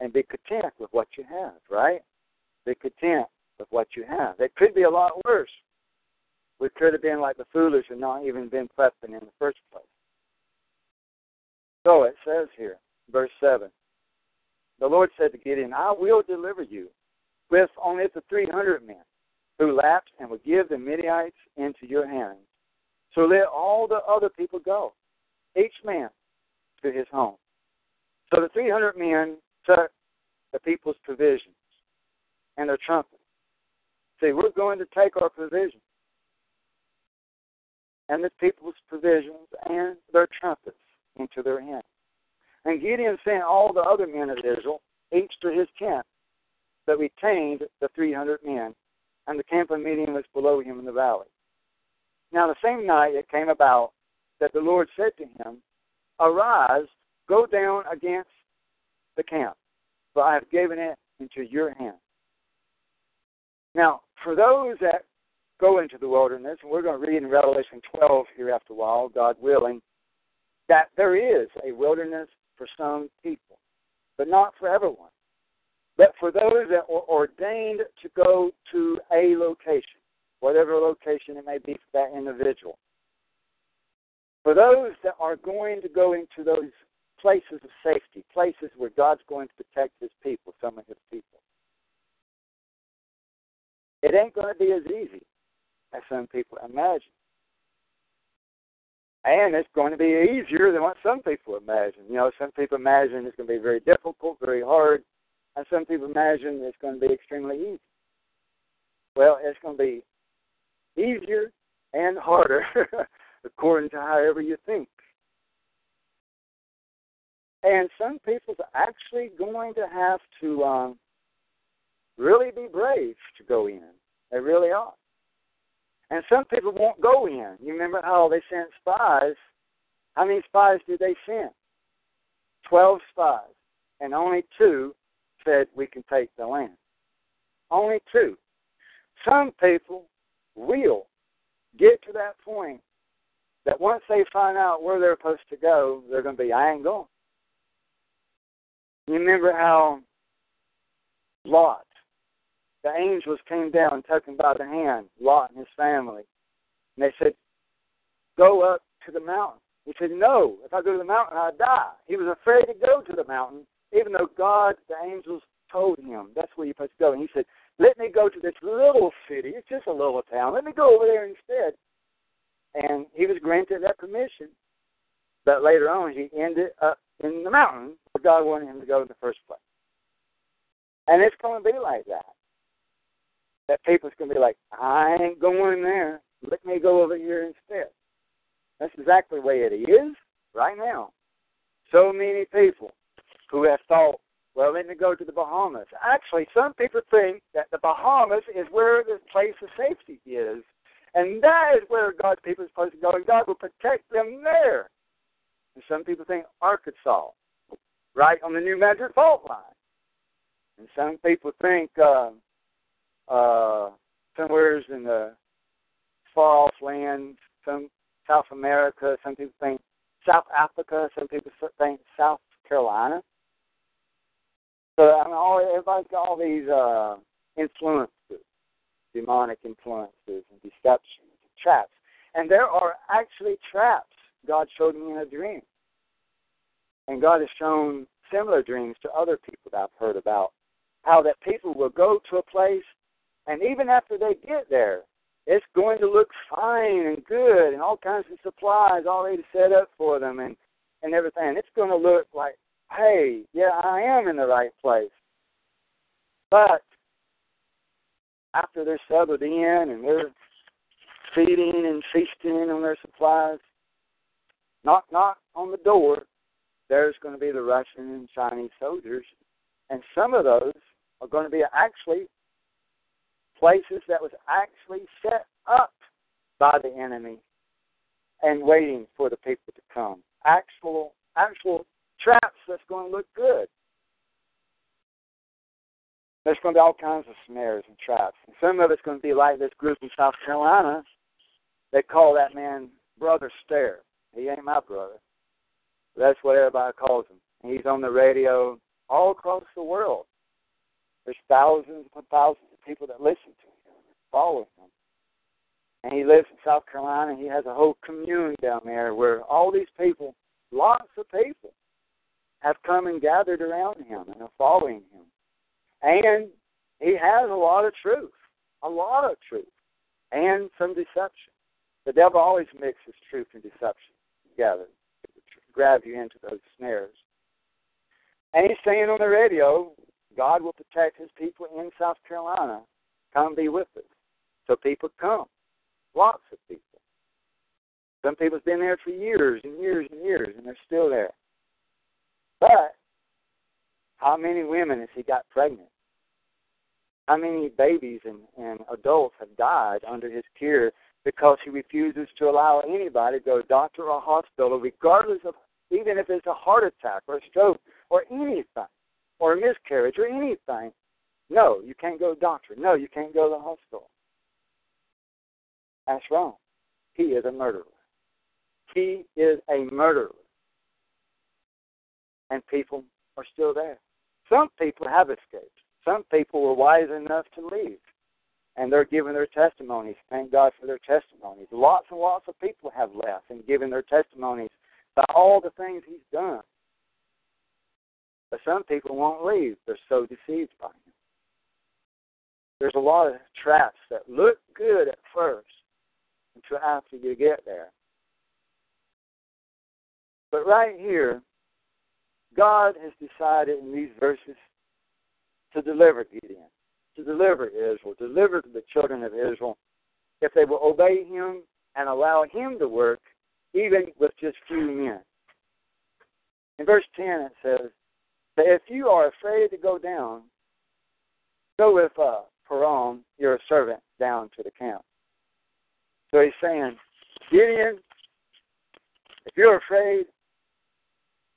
[SPEAKER 2] And be content with what you have, right? Be content with what you have. It could be a lot worse. We could have been like the foolish and not even been prepping in the first place. So it says here, verse 7 The Lord said to Gideon, I will deliver you with only the 300 men who lapped and will give the Midianites into your hands. So let all the other people go, each man to his home. So the 300 men took the people's provisions and their trumpets. See, we're going to take our provisions and the people's provisions and their trumpets into their hand. And Gideon sent all the other men of Israel, each to his camp, that retained the 300 men, and the camp of Midian was below him in the valley. Now, the same night it came about that the Lord said to him, Arise, go down against the camp, for I have given it into your hand. Now, for those that go into the wilderness, and we're going to read in Revelation 12 here after a while, God willing, that there is a wilderness for some people, but not for everyone but for those that are ordained to go to a location, whatever location it may be for that individual. For those that are going to go into those places of safety, places where God's going to protect his people, some of his people. It ain't going to be as easy as some people imagine. And it's going to be easier than what some people imagine. You know, some people imagine it's going to be very difficult, very hard, and some people imagine it's going to be extremely easy. Well, it's going to be easier and harder according to however you think. And some people are actually going to have to um, really be brave to go in. They really are. And some people won't go in. You remember how they sent spies? How many spies did they send? Twelve spies. And only two said, We can take the land. Only two. Some people will get to that point that once they find out where they're supposed to go, they're going to be, I ain't going. You remember how Lot, the angels came down and took him by the hand, Lot and his family. And they said, Go up to the mountain. He said, No, if I go to the mountain, I die. He was afraid to go to the mountain, even though God, the angels, told him that's where you're supposed to go. And he said, Let me go to this little city. It's just a little town. Let me go over there instead. And he was granted that permission. But later on, he ended up in the mountain where God wanted him to go in the first place. And it's going to be like that. That people's going to be like, I ain't going there. Let me go over here instead. That's exactly the way it is right now. So many people who have thought, well, let me go to the Bahamas. Actually, some people think that the Bahamas is where the place of safety is. And that is where God's people are supposed to go, and God will protect them there. And some people think Arkansas, right on the New Madrid fault line. And some people think uh, uh, somewhere's in the far off lands, some South America. Some people think South Africa. Some people think South Carolina. So I mean, all everybody's got all these uh, influences, demonic influences, and deceptions, and traps. And there are actually traps God showed me in a dream. And God has shown similar dreams to other people that I've heard about. How that people will go to a place, and even after they get there, it's going to look fine and good, and all kinds of supplies already set up for them, and and everything. It's going to look like, hey, yeah, I am in the right place. But after they're settled in and they're feeding and feasting on their supplies, knock, knock on the door, there's going to be the Russian and Chinese soldiers. And some of those are going to be actually places that was actually set up by the enemy and waiting for the people to come. Actual actual traps that's going to look good. There's going to be all kinds of snares and traps. And some of it's going to be like this group in South Carolina. They call that man Brother Stair. He ain't my brother. That's what everybody calls him. He's on the radio all across the world. There's thousands and thousands people that listen to him, follow him. And he lives in South Carolina. He has a whole commune down there where all these people, lots of people, have come and gathered around him and are following him. And he has a lot of truth, a lot of truth, and some deception. The devil always mixes truth and deception together to grab you into those snares. And he's saying on the radio, God will protect his people in South Carolina. Come be with us. So people come. Lots of people. Some people's been there for years and years and years, and they're still there. But how many women has he got pregnant? How many babies and, and adults have died under his care because he refuses to allow anybody to go to a doctor or hospital, regardless of even if it's a heart attack or a stroke or anything, or a miscarriage or anything. No, you can't go to the doctor. No, you can't go to the hospital. That's wrong. He is a murderer. He is a murderer. And people are still there. Some people have escaped. Some people were wise enough to leave and they're giving their testimonies. Thank God for their testimonies. Lots and lots of people have left and given their testimonies about all the things He's done. But some people won't leave. They're so deceived by Him. There's a lot of traps that look good at first until after you get there. But right here, God has decided in these verses to deliver Gideon, to deliver Israel, deliver the children of Israel, if they will obey him and allow him to work, even with just few men. In verse 10, it says, that if you are afraid to go down, go with uh, Param, your servant, down to the camp. So he's saying, Gideon, if you're afraid,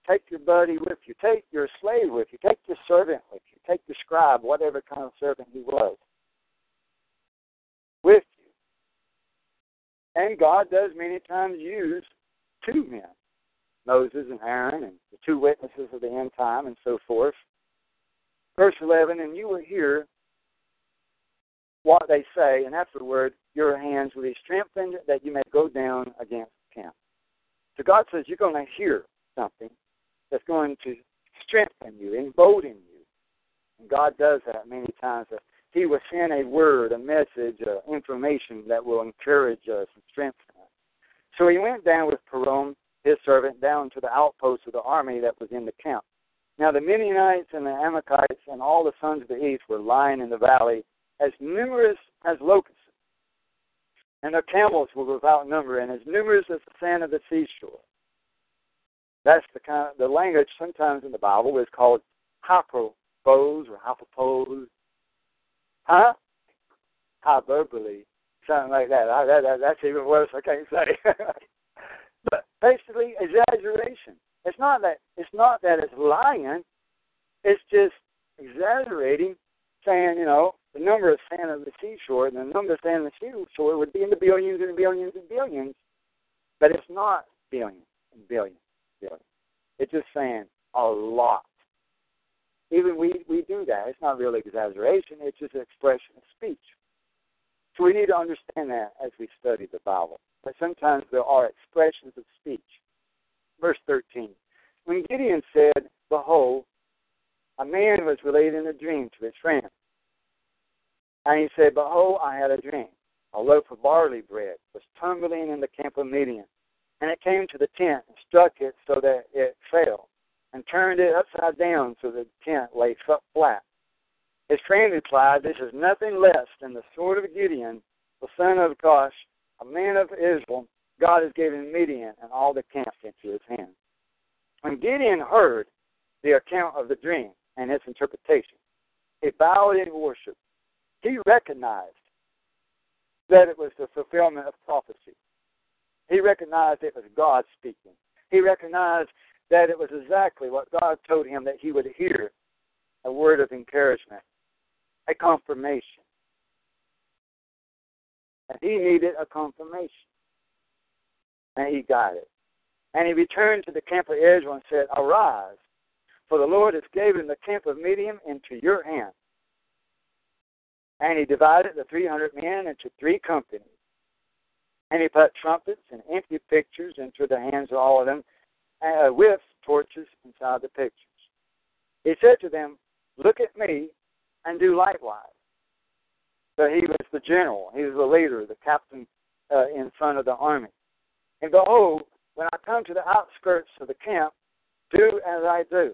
[SPEAKER 2] take your buddy with you. Take your slave with you. Take your servant with you. Take your scribe, whatever kind of servant he was, with you. And God does many times use two men Moses and Aaron and the two witnesses of the end time and so forth. Verse 11, and you will hear what they say, and afterward your hands will be strengthened that you may go down against camp. So God says you're going to hear something that's going to strengthen you, embolden you. And God does that many times. He will send a word, a message, uh, information that will encourage us and strengthen us. So he went down with Param, his servant, down to the outposts of the army that was in the camp. Now the Midianites and the Amalekites and all the sons of the east were lying in the valley, as numerous as locusts. And their camels were without number, and as numerous as the sand of the seashore. That's the kind of the language sometimes in the Bible is called hyperbole or hyperbole. Huh? Hyperbole. Something like that. I, that, that. That's even worse. I can't say. basically, exaggeration. It's not that. It's not that it's lying. It's just exaggerating, saying you know the number of sand of the seashore and the number of sand of the seashore would be in the billions and billions and billions, but it's not billions and billions. It's just saying a lot. Even we, we do that. It's not really exaggeration, it's just an expression of speech. So we need to understand that as we study the Bible. But sometimes there are expressions of speech. Verse 13. When Gideon said, Behold, a man was relating a dream to his friend. And he said, Behold, I had a dream. A loaf of barley bread was tumbling in the camp of Midian. And it came to the tent and struck it so that it fell, and turned it upside down so the tent lay flat. His friend replied, This is nothing less than the sword of Gideon, the son of Joash, a man of Israel. God has given Midian and all the camp into his hand. When Gideon heard the account of the dream and its interpretation, he bowed in worship. He recognized that it was the fulfillment of prophecy. He recognized it was God speaking. He recognized that it was exactly what God told him that he would hear a word of encouragement, a confirmation. And he needed a confirmation. And he got it. And he returned to the camp of Israel and said, Arise, for the Lord has given the camp of Midian into your hand. And he divided the 300 men into three companies and he put trumpets and empty pictures into the hands of all of them, uh, with torches inside the pictures. He said to them, Look at me and do likewise. So he was the general, he was the leader, the captain uh, in front of the army. And behold, when I come to the outskirts of the camp, do as I do.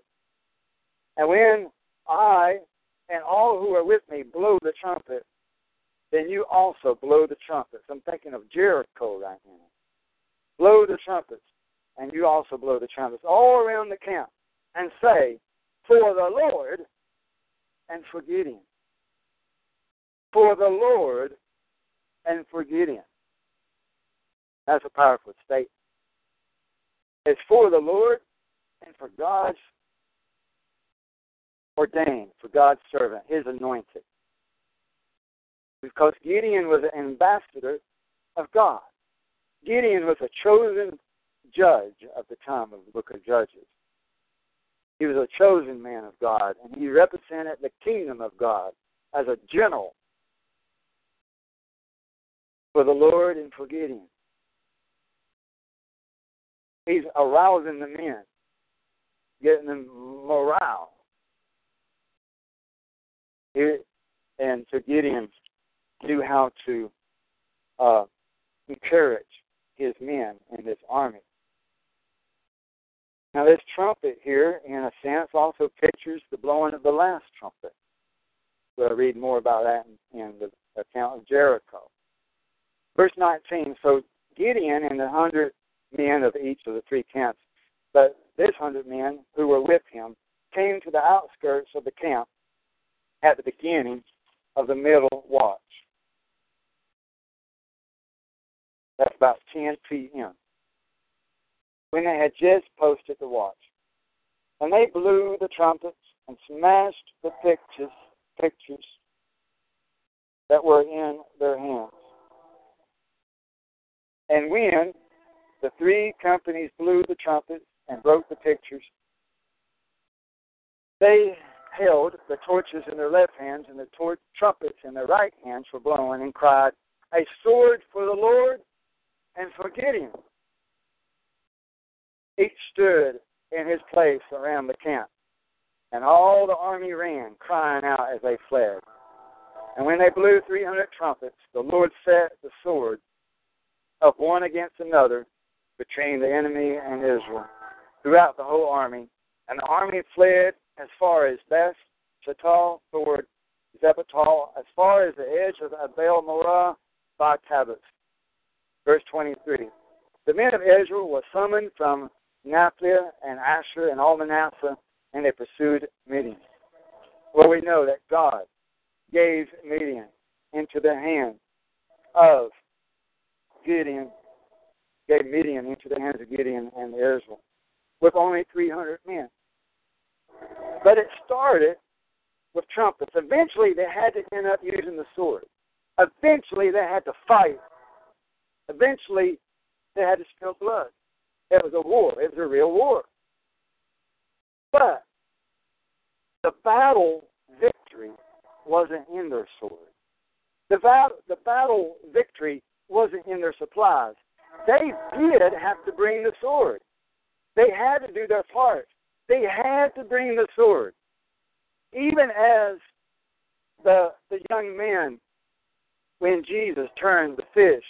[SPEAKER 2] And when I and all who are with me blow the trumpet, then you also blow the trumpets. I'm thinking of Jericho right now. Blow the trumpets, and you also blow the trumpets all around the camp, and say, For the Lord and for Gideon. For the Lord and for Gideon. That's a powerful statement. It's for the Lord and for God's ordained, for God's servant, his anointed because Gideon was an ambassador of God. Gideon was a chosen judge of the time of the book of Judges. He was a chosen man of God, and he represented the kingdom of God as a general for the Lord and for Gideon. He's arousing the men, getting them morale. He, and so Gideon, knew how to uh, encourage his men and his army. Now, this trumpet here, in a sense, also pictures the blowing of the last trumpet. We'll read more about that in, in the account of Jericho. Verse 19 So Gideon and the hundred men of each of the three camps, but this hundred men who were with him, came to the outskirts of the camp at the beginning of the middle watch. That's about 10 p.m. When they had just posted the watch. And they blew the trumpets and smashed the pictures, pictures that were in their hands. And when the three companies blew the trumpets and broke the pictures, they held the torches in their left hands and the tor- trumpets in their right hands were blowing and cried, A sword for the Lord and for Gideon. Each stood in his place around the camp, and all the army ran, crying out as they fled. And when they blew three hundred trumpets, the Lord set the sword of one against another between the enemy and Israel throughout the whole army. And the army fled as far as Beth Shatal toward Zephatal, as far as the edge of Abel Morah by Tabith. Verse 23. The men of Israel were summoned from Naphtali and Asher and all Manasseh, and they pursued Midian. Well, we know that God gave Midian into the hand of Gideon, gave Midian into the hands of Gideon and the Israel with only 300 men. But it started with trumpets. Eventually, they had to end up using the sword. Eventually, they had to fight. Eventually, they had to spill blood. It was a war. It was a real war. But the battle victory wasn't in their sword. The the battle victory wasn't in their supplies. They did have to bring the sword. They had to do their part. They had to bring the sword. Even as the the young men when Jesus turned the fish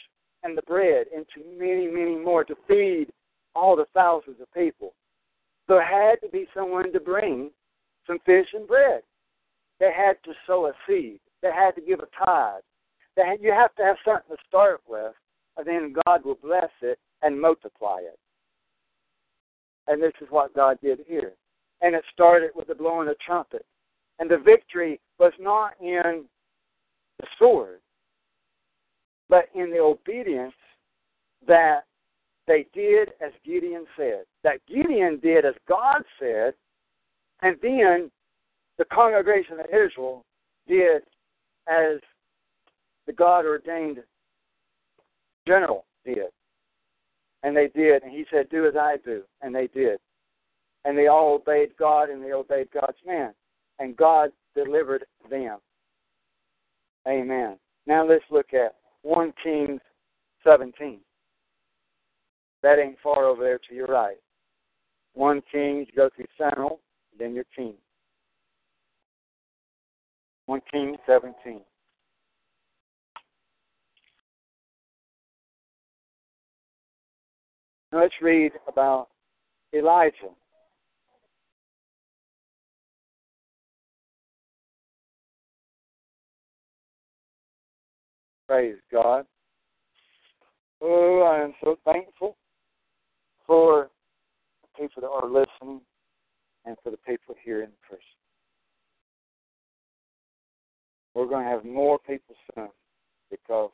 [SPEAKER 2] and the bread into many, many more to feed all the thousands of people. There had to be someone to bring some fish and bread. They had to sow a seed. They had to give a tithe. Had, you have to have something to start with, and then God will bless it and multiply it. And this is what God did here. And it started with the blowing of trumpet. And the victory was not in the sword, but in the obedience that they did as Gideon said. That Gideon did as God said, and then the congregation of Israel did as the God ordained general did. And they did. And he said, Do as I do. And they did. And they all obeyed God and they obeyed God's man. And God delivered them. Amen. Now let's look at 1 Kings 17. That ain't far over there to your right. 1 Kings, you go through Samuel, then your king. 1 Kings 17. Now let's read about Elijah. Praise God. Oh, I am so thankful for the people that are listening and for the people here in person. We're going to have more people soon because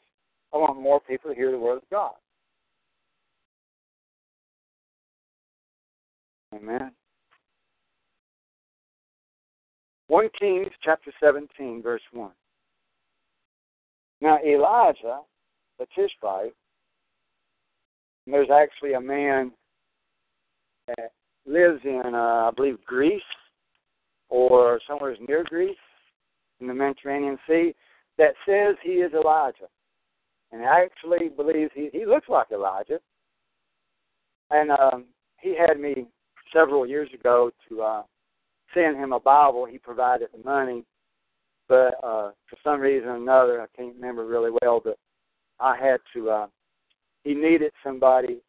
[SPEAKER 2] I want more people to hear the Word of God. Amen. 1 Kings chapter 17, verse 1. Now Elijah, the Tishbite, there's actually a man that lives in, uh, I believe, Greece or somewhere near Greece in the Mediterranean Sea that says he is Elijah. And actually believes he, he looks like Elijah. And um, he had me several years ago to uh, send him a Bible. He provided the money, but uh, for some reason or another, I can't remember really well, but I had to. Uh, he needed somebody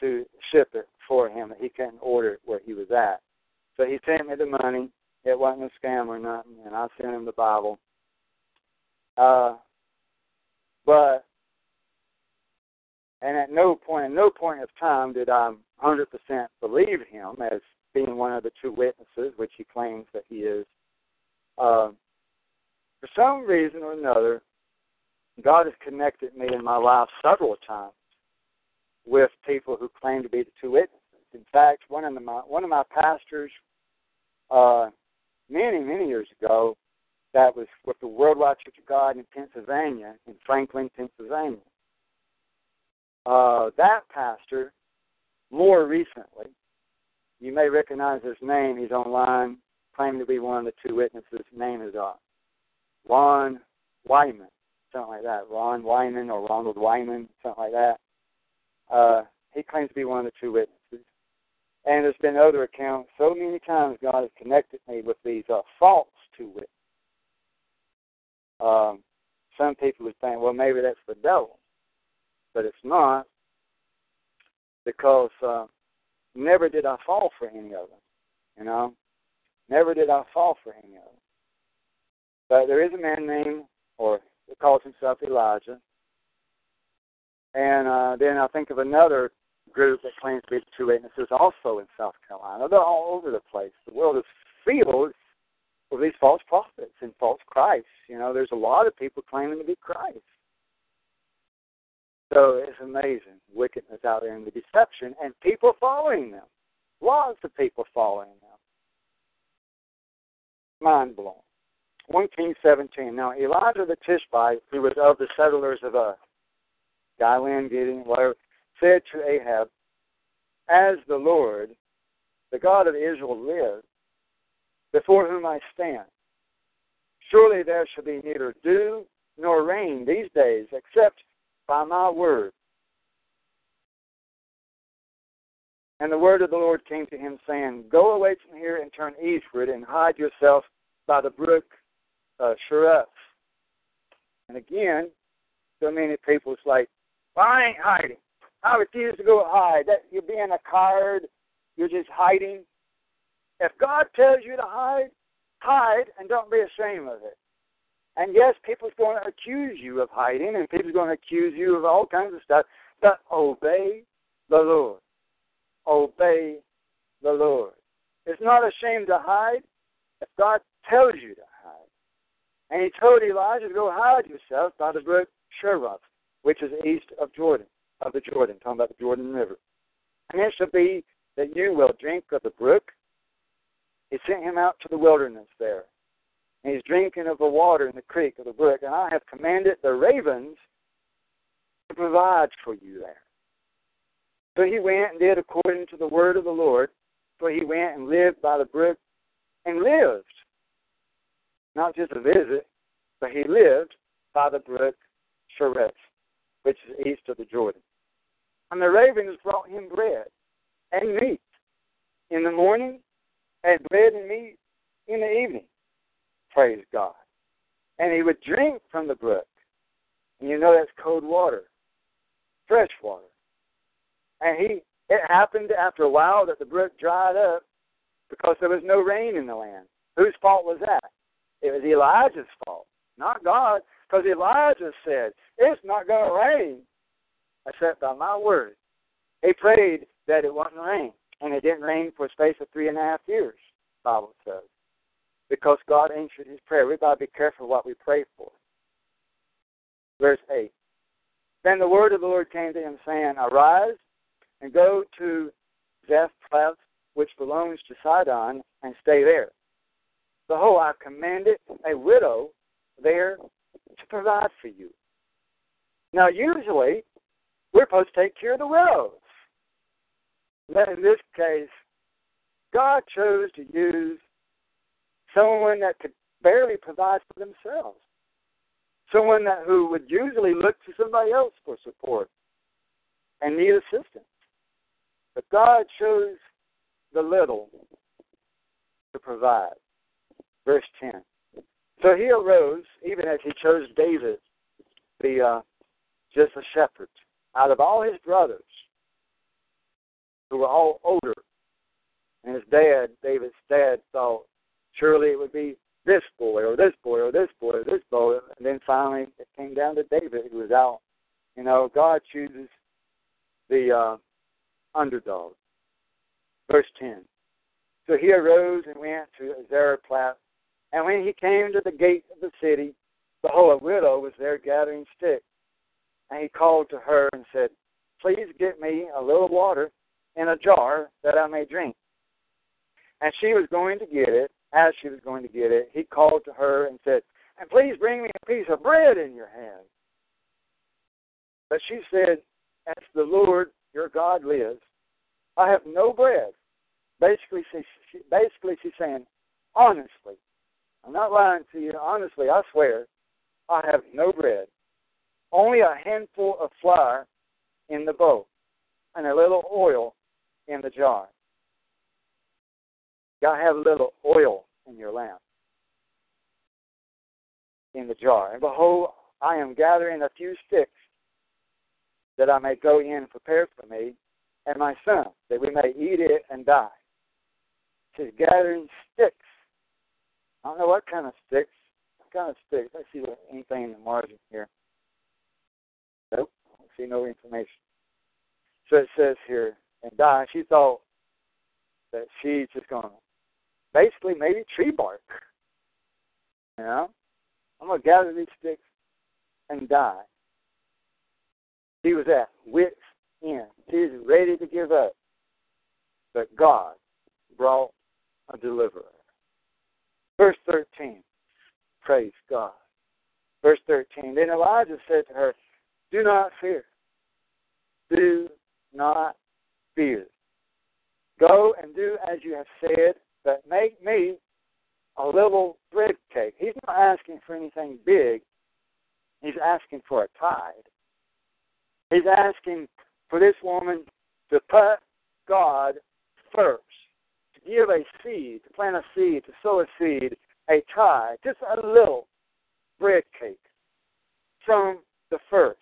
[SPEAKER 2] to ship it for him that he couldn't order it where he was at. So he sent me the money. It wasn't a scam or nothing, and I sent him the Bible. Uh, but and at no point, at no point of time, did I 100% believe him as being one of the two witnesses, which he claims that he is. Uh, for some reason or another, God has connected me in my life several times with people who claim to be the two witnesses. In fact, one of my one of my pastors, uh, many many years ago, that was with the Worldwide Church of God in Pennsylvania, in Franklin, Pennsylvania. Uh, that pastor, more recently, you may recognize his name. He's online, claiming to be one of the two witnesses. Name is uh, Ron Wyman, something like that. Ron Wyman or Ronald Wyman, something like that. Uh, he claims to be one of the two witnesses. And there's been other accounts. So many times God has connected me with these uh, false two witnesses. Um, some people would think, well, maybe that's the devil, but it's not, because uh, never did I fall for any of them. You know, never did I fall for any of them. But there is a man named, or he calls himself Elijah, and uh, then I think of another group that claims to be the two witnesses also in South Carolina. They're all over the place. The world is filled with these false prophets and false Christs. You know, there's a lot of people claiming to be Christ. So it's amazing wickedness out there and the deception and people following them. Lots of people following them. Mind blown. 1 King 17. Now Elijah the Tishbite, who was of the settlers of uh, Gilead, Gideon, whatever, said to Ahab, As the Lord, the God of Israel, lives, before whom I stand, surely there shall be neither dew nor rain these days, except by my word. And the word of the Lord came to him, saying, Go away from here and turn eastward and hide yourself by the brook uh, Cherith. And again, so many people, it's like, well, I ain't hiding. I refuse to go hide. That you're being a coward. You're just hiding. If God tells you to hide, hide and don't be ashamed of it. And yes, people's going to accuse you of hiding, and people's going to accuse you of all kinds of stuff. But obey the Lord. Obey the Lord. It's not a shame to hide if God tells you to hide. And he told Elijah to go hide yourself by the brook Cherith, which is east of Jordan, of the Jordan, talking about the Jordan River. And it shall be that you will drink of the brook. He sent him out to the wilderness there and he's drinking of the water in the creek of the brook, and I have commanded the ravens to provide for you there. So he went and did according to the word of the Lord. So he went and lived by the brook and lived. Not just a visit, but he lived by the brook Cherith, which is east of the Jordan. And the ravens brought him bread and meat in the morning, and bread and meat in the evening. Praise God. And he would drink from the brook. And you know that's cold water, fresh water. And he it happened after a while that the brook dried up because there was no rain in the land. Whose fault was that? It was Elijah's fault, not God, because Elijah said, It's not going to rain except by my word. He prayed that it wouldn't rain, and it didn't rain for a space of three and a half years, Bible says because God answered his prayer. We've got to be careful what we pray for. Verse 8. Then the word of the Lord came to him, saying, Arise and go to Zarephath, which belongs to Sidon, and stay there. Behold, I commanded a widow there to provide for you. Now, usually, we're supposed to take care of the widows. But in this case, God chose to use someone that could barely provide for themselves, someone that who would usually look to somebody else for support and need assistance. But God chose the little to provide. Verse 10. So he arose, even as he chose David, the uh, just a shepherd, out of all his brothers, who were all older. And his dad, David's dad, thought surely it would be this boy or this boy or this boy or this boy. And then finally it came down to David who was out. You know, God chooses the uh, underdog. Verse 10. So he arose and went to Zarephath. And when he came to the gate of the city, behold, a widow was there gathering sticks. And he called to her and said, Please get me a little water in a jar that I may drink. And she was going to get it. As she was going to get it, he called to her and said, And please bring me a piece of bread in your hand. But she said, As the Lord your God lives, I have no bread. Basically, she, she, basically she's saying, honestly, I'm not lying to you. Honestly, I swear, I have no bread. Only a handful of flour in the bowl and a little oil in the jar. Gotta have a little oil in your lamp, in the jar. And behold, I am gathering a few sticks that I may go in and prepare for me and my son, that we may eat it and die. She's gathering sticks. I don't know what kind of sticks. What kind of sticks? I see anything in the margin here. Nope, I see no information. So it says here, and die. She thought that she's just going to basically maybe tree bark. You know? I'm to gather these sticks and die. He was at wit's end. He was ready to give up. But God brought a deliverer. Verse 13. Praise God. Verse 13. Then Elijah said to her, Do not fear. Do not fear. Go and do as you have said, but make me a little bread cake. He's not asking for anything big. He's asking for a tithe. He's asking for this woman to put God first, to give a seed, to plant a seed, to sow a seed, a tithe, just a little bread cake from the first,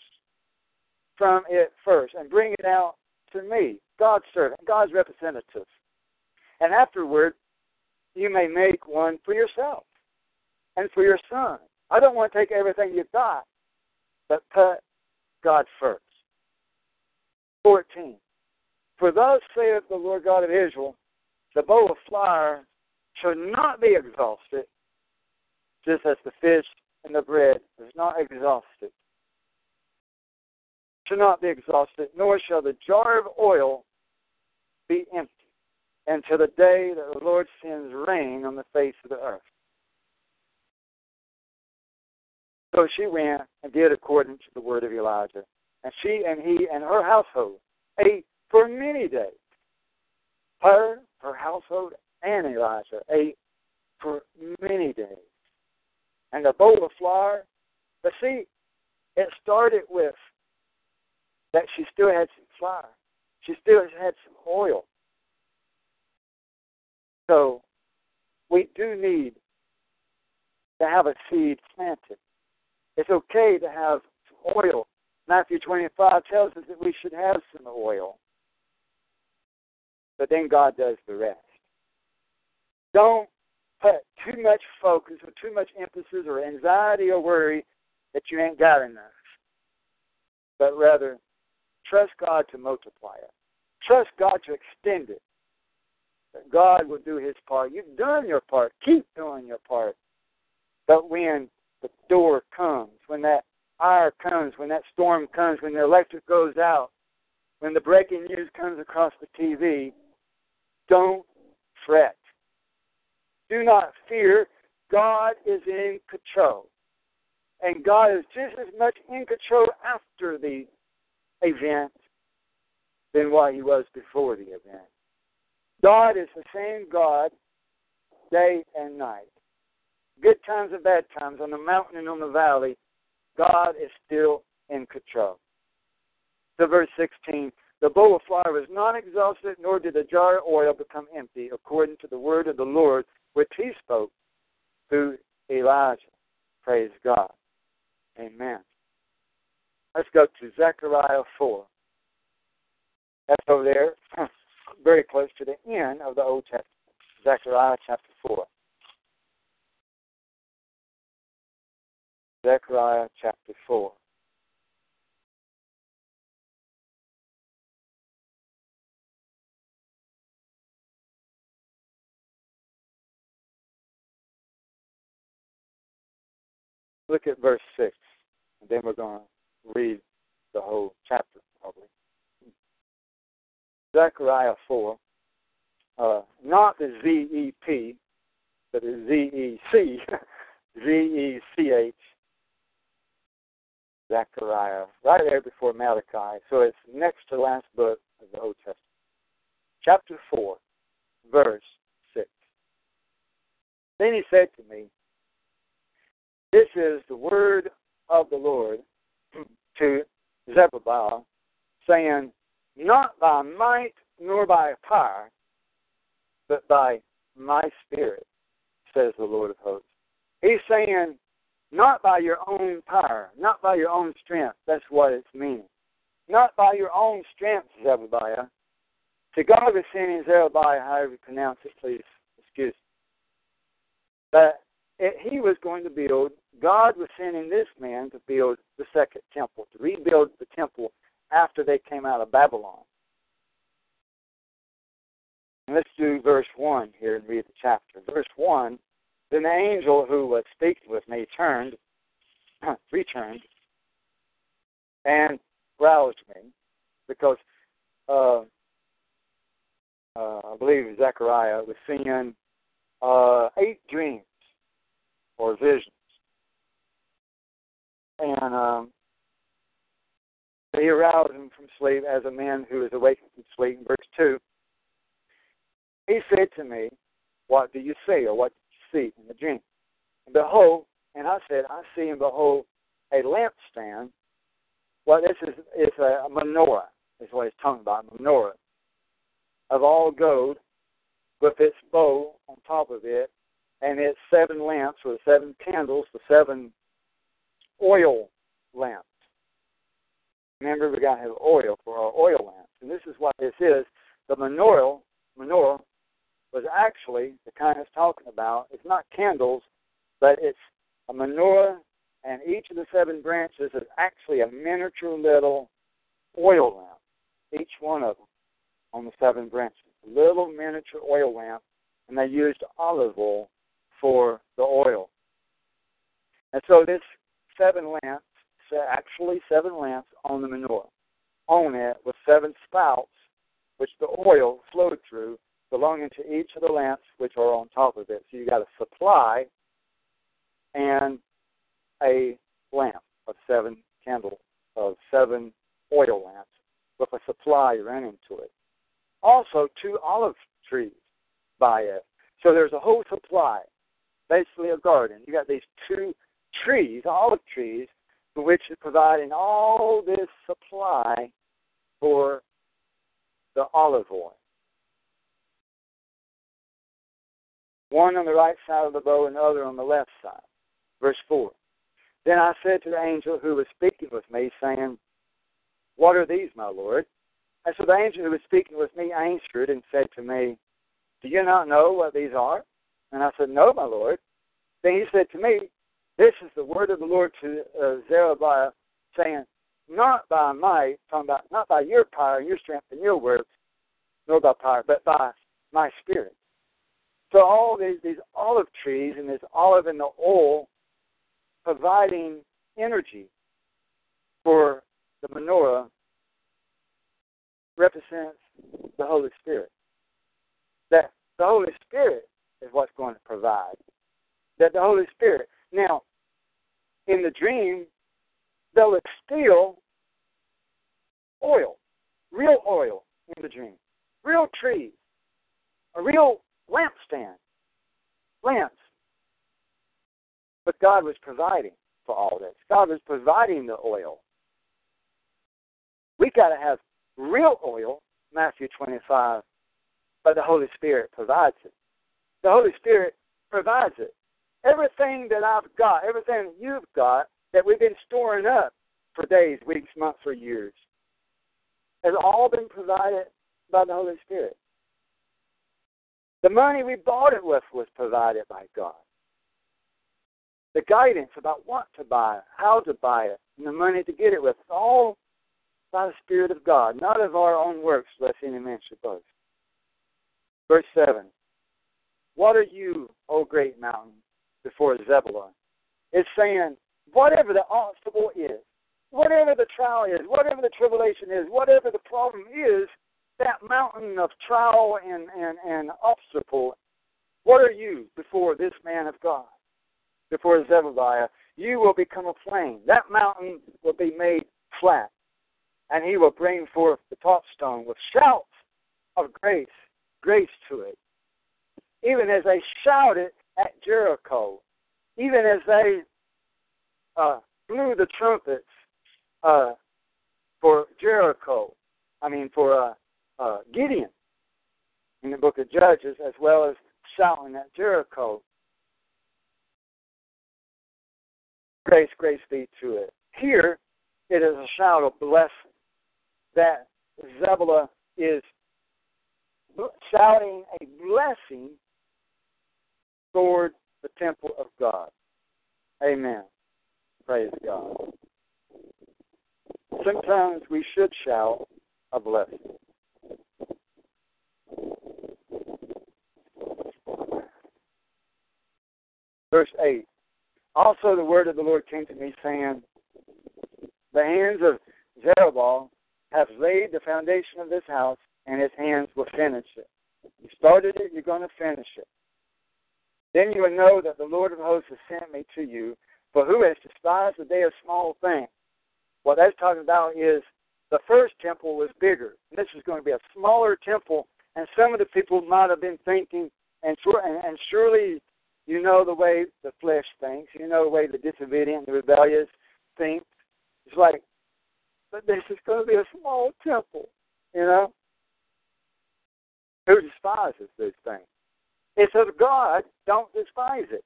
[SPEAKER 2] from it first, and bring it out to me, God's servant, God's representative. And afterward, you may make one for yourself and for your son. I don't want to take everything you've got, but put God first. 14. For thus saith the Lord God of Israel, the bowl of fire shall not be exhausted, just as the fish and the bread is not exhausted. Shall not be exhausted, nor shall the jar of oil be empty until the day that the Lord sends rain on the face of the earth. So she went and did according to the word of Elijah. And she and he and her household ate for many days. Her, her household, and Elijah ate for many days. And a bowl of flour. But see, it started with that she still had some flour. She still had some oil. So we do need to have a seed planted. It's okay to have some oil Matthew 25 tells us that we should have some oil. But then God does the rest. Don't put too much focus or too much emphasis or anxiety or worry that you ain't got enough. But rather, trust God to multiply it. Trust God to extend it. That God will do his part. You've done your part. Keep doing your part. But when the door comes, when that ire comes, when that storm comes, when the electric goes out, when the breaking news comes across the TV, don't fret. Do not fear. God is in control. And God is just as much in control after the event than what he was before the event. God is the same God day and night. Good times and bad times, on the mountain and on the valley, God is still in control. So, verse 16 the bowl of flour was not exhausted, nor did the jar of oil become empty, according to the word of the Lord which he spoke through Elijah. Praise God. Amen. Let's go to Zechariah 4. That's over there very close to the end of the Old Testament, Zechariah chapter 4. Zechariah chapter 4. Look at verse 6, and then we're going to read the whole chapter, probably. Zechariah 4, uh, not the Z E P, but the Z E C, Z E C H, Zechariah, right there before Malachi. So it's next to last book of the Old Testament. Chapter 4, verse 6. Then he said to me, This is the word of the Lord to Zerubbabel, saying, Not by might nor by power, but by my spirit, says the Lord of hosts. He's saying, not by your own power, not by your own strength. That's what it's meaning. Not by your own strength, Zerubbabel. To God was sending Zerubbabel, however you pronounce it, please excuse me. But it, he was going to build, God was sending this man to build the second temple, to rebuild the temple after they came out of Babylon. Let's do verse 1 here and read the chapter. Verse 1 Then the angel who was speaking with me turned, returned, and roused me because uh, uh, I believe Zechariah was seeing uh, eight dreams or visions. And um, he aroused him from sleep as a man who is awakened from sleep. In verse 2, he said to me, What do you see, or what did you see in the dream? And behold, and I said, I see and behold a lampstand. Well, this is, is a menorah, is what he's talking about, menorah, of all gold, with its bowl on top of it, and its seven lamps, or seven candles, the seven oil lamps. Remember, we got to have oil for our oil lamps, and this is what this is. The menorah, menorah was actually the kind it's talking about. It's not candles, but it's a menorah, and each of the seven branches is actually a miniature little oil lamp, each one of them on the seven branches. A little miniature oil lamp, and they used olive oil for the oil. And so this seven lamps, actually seven lamps on the menorah. On it with seven spouts, which the oil flowed through, belonging to each of the lamps which are on top of it. So you got a supply and a lamp of seven candles, of seven oil lamps with a supply running to it. Also, two olive trees by it. So there's a whole supply, basically a garden. You got these two trees, olive trees, which is providing all this supply for the olive oil. One on the right side of the bow and the other on the left side. Verse 4. Then I said to the angel who was speaking with me, saying, What are these, my Lord? And so the angel who was speaking with me answered and said to me, Do you not know what these are? And I said, No, my Lord. Then he said to me, This is the word of the Lord to uh, Zerubbabel, saying, Not by might, talking about not by your power, your strength, and your works, nor by power, but by my spirit. So all these these olive trees and this olive and the oil providing energy for the menorah represents the Holy Spirit. That the Holy Spirit is what's going to provide. That the Holy Spirit. Now, in the dream, was still oil, real oil in the dream, real trees, a real lampstand, lamps. But God was providing for all this. God was providing the oil. We got to have real oil, Matthew 25, but the Holy Spirit provides it. The Holy Spirit provides it. Everything that I've got, everything you've got that we've been storing up for days, weeks, months, or years, has all been provided by the Holy Spirit. The money we bought it with was provided by God. The guidance about what to buy, how to buy it, and the money to get it with, all by the Spirit of God, not of our own works, lest any man should boast. Verse 7 What are you, O great mountain, before Zebulun? It's saying, whatever the obstacle is, whatever the trial is, whatever the tribulation is, whatever the problem is, that mountain of trial and, and, and obstacle, what are you before this man of God? Before Zebediah, you will become a plain. That mountain will be made flat, and he will bring forth the top stone with shouts of grace, grace to it. Even as they shouted at Jericho, even as they uh, blew the trumpets uh, for Jericho, I mean for uh, uh, Gideon in the book of Judges, as well as shouting at Jericho. Grace, grace be to it. Here, it is a shout of blessing that Zebulun is shouting a blessing toward the temple of God. Amen. Praise God. Sometimes we should shout a blessing. Verse 8 Also the word of the Lord came to me, saying, The hands of Zerubbabel have laid the foundation of this house, and his hands will finish it. You started it, you're going to finish it. Then you will know that the Lord of hosts has sent me to you. For who has despised the day of small things? What that's talking about is the first temple was bigger. This is going to be a smaller temple, and some of the people might have been thinking, and, and, and surely you know the way the flesh thinks. You know the way the disobedient, the rebellious think. It's like, but this is going to be a small temple, you know? Who despises these things? It's of God. Don't despise it.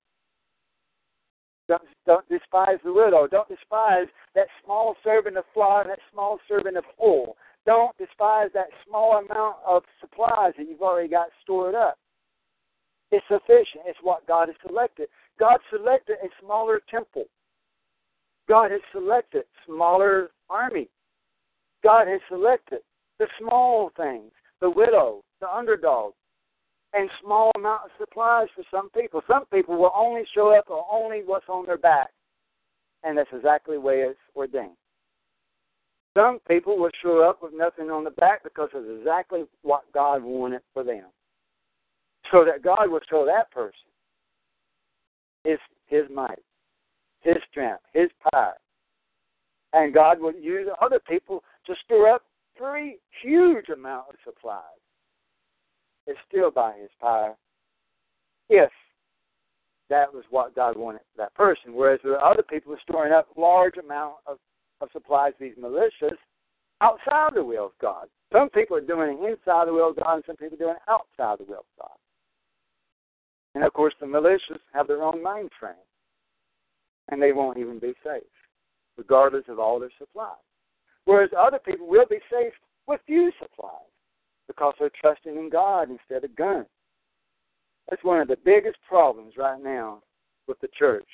[SPEAKER 2] Don't, don't despise the widow. Don't despise that small serving of flour and that small serving of oil. Don't despise that small amount of supplies that you've already got stored up. It's sufficient. It's what God has selected. God selected a smaller temple. God has selected smaller army. God has selected the small things, the widow, the underdog, and small amount of supplies for some people. Some people will only show up on only what's on their back. And that's exactly the way it's ordained. Some people will show up with nothing on the back because it's exactly what God wanted for them so that God will show that person his his might, his strength, his power. And God will use other people to stir up very huge amount of supplies. It's still by his power. If that was what God wanted for that person. Whereas the other people are storing up large amount of, of supplies, these militias, outside the will of God. Some people are doing it inside the will of God, and some people are doing it outside the will of God. And of course, the militias have their own mind frame, and they won't even be safe, regardless of all their supplies. Whereas other people will be safe with few supplies because they're trusting in God instead of guns. That's one of the biggest problems right now with the church.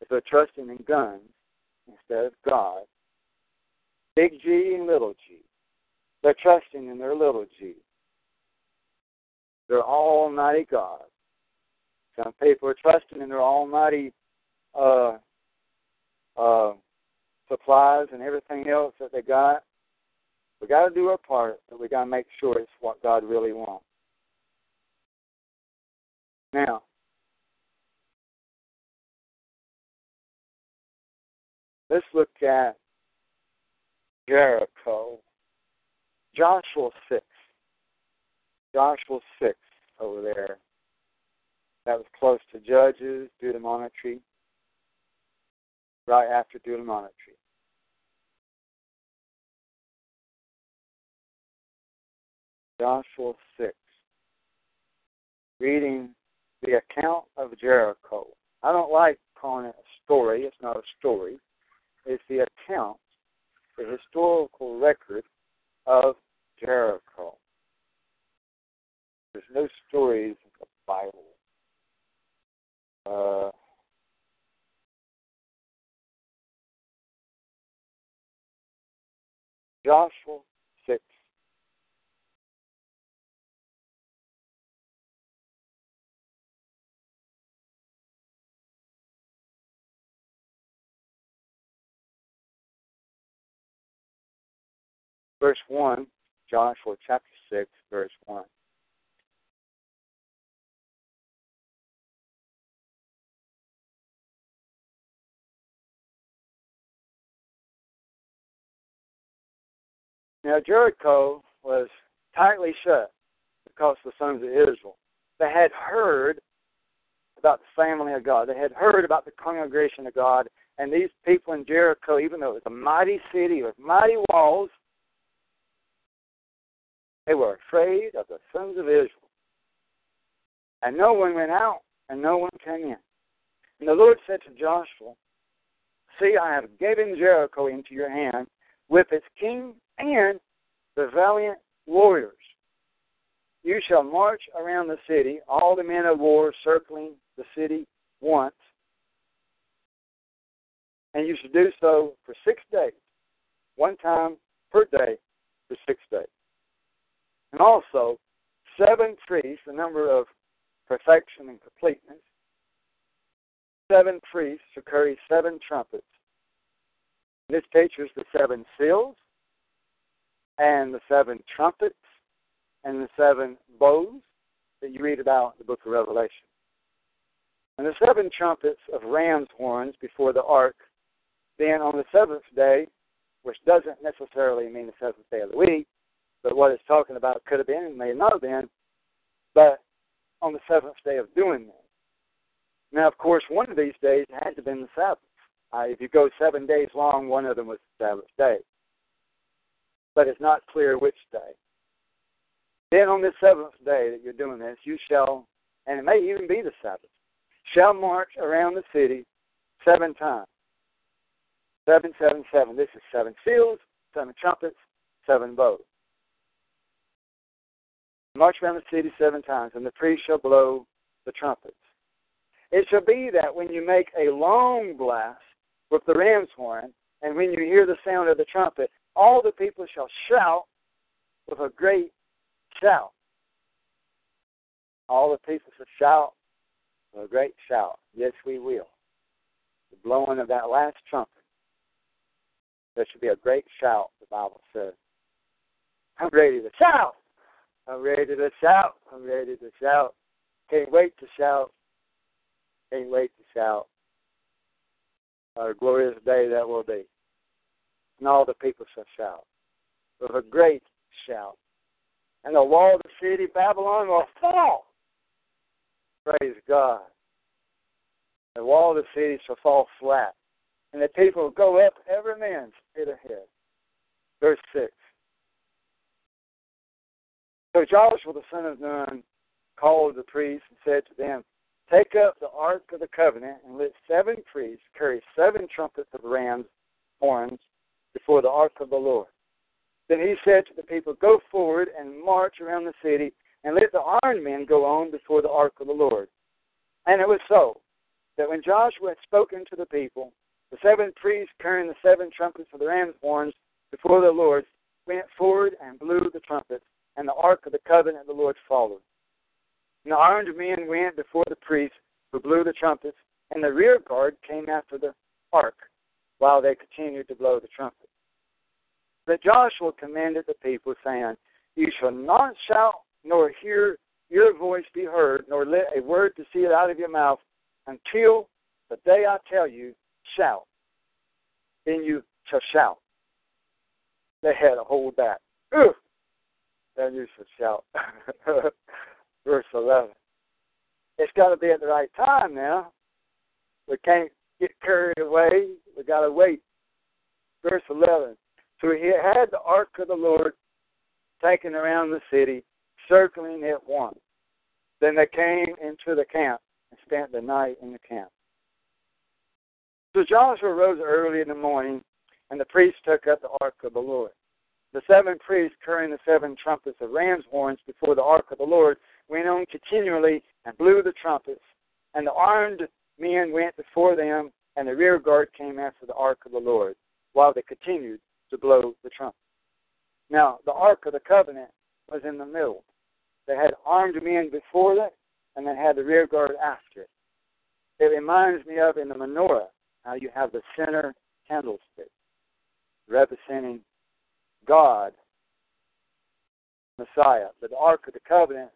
[SPEAKER 2] If they're trusting in guns instead of God, big G and little g. They're trusting in their little g. Their almighty God some people are trusting in their almighty uh, uh, supplies and everything else that they got. We got to do our part, but we got to make sure it's what God really wants. Now, let's look at Jericho. Joshua 6. Joshua 6 over there. That was close to Judges, Deuteronomy, right after Deuteronomy. Joshua 6. Reading the account of Jericho. I don't like calling it a story. It's not a story. It's the account, the historical record of Jericho. There's no stories in the Bible. Uh, Joshua Verse 1, Joshua chapter 6, verse 1. Now Jericho was tightly shut because the sons of Israel. They had heard about the family of God. They had heard about the congregation of God. And these people in Jericho, even though it was a mighty city with mighty walls, they were afraid of the sons of Israel. And no one went out and no one came in. And the Lord said to Joshua, See, I have given Jericho into your hand with its king and the valiant warriors. You shall march around the city, all the men of war circling the city once, and you should do so for six days, one time per day for six days. And also, seven priests, the number of perfection and completeness, seven priests who carry seven trumpets. This pictures the seven seals, and the seven trumpets, and the seven bowls that you read about in the book of Revelation. And the seven trumpets of ram's horns before the ark, then on the seventh day, which doesn't necessarily mean the seventh day of the week, but what it's talking about could have been and may not have been, but on the seventh day of doing that. Now, of course, one of these days had to have been the Sabbath. Uh, if you go seven days long, one of them was the Sabbath day. But it's not clear which day. Then on this seventh day that you're doing this, you shall, and it may even be the Sabbath, shall march around the city seven times. Seven, seven, seven. This is seven seals, seven trumpets, seven bows. March around the city seven times, and the priest shall blow the trumpets. It shall be that when you make a long blast with the ram's horn, and when you hear the sound of the trumpet, all the people shall shout with a great shout. All the people shall shout with a great shout. Yes, we will. The blowing of that last trumpet. There should be a great shout, the Bible says. I'm ready to shout. I'm ready to shout. I'm ready to shout. Can't wait to shout. Can't wait to shout. What a glorious day that will be. And all the people shall shout with a great shout. And the wall of the city, Babylon, will fall. Praise God. The wall of the city shall fall flat. And the people will go up, every man straight ahead. Verse 6. So Joshua the son of Nun called the priests and said to them, Take up the ark of the covenant and let seven priests carry seven trumpets of ram's horns before the ark of the Lord. Then he said to the people, Go forward and march around the city, and let the armed men go on before the ark of the Lord. And it was so that when Joshua had spoken to the people, the seven priests carrying the seven trumpets of the ram's horns before the Lord went forward and blew the trumpets and the ark of the covenant of the Lord followed. And the armed men went before the priests who blew the trumpets, and the rear guard came after the ark while they continued to blow the trumpet. But Joshua commanded the people, saying, You shall not shout, nor hear your voice be heard, nor let a word proceed out of your mouth until the day I tell you, shout. Then you shall shout. They had to hold back. Ugh! Then you should shout. Verse 11. It's got to be at the right time now. We can't get carried away. we got to wait. Verse 11. So he had the ark of the Lord taken around the city, circling it once. Then they came into the camp and spent the night in the camp. So Joshua rose early in the morning, and the priests took up the ark of the Lord the seven priests carrying the seven trumpets of ram's horns before the ark of the Lord went on continually and blew the trumpets, and the armed men went before them, and the rear guard came after the ark of the Lord, while they continued to blow the trumpets. Now, the ark of the covenant was in the middle. They had armed men before it, and they had the rear guard after it. It reminds me of in the menorah how you have the center candlestick representing God, Messiah. But the Ark of the Covenant,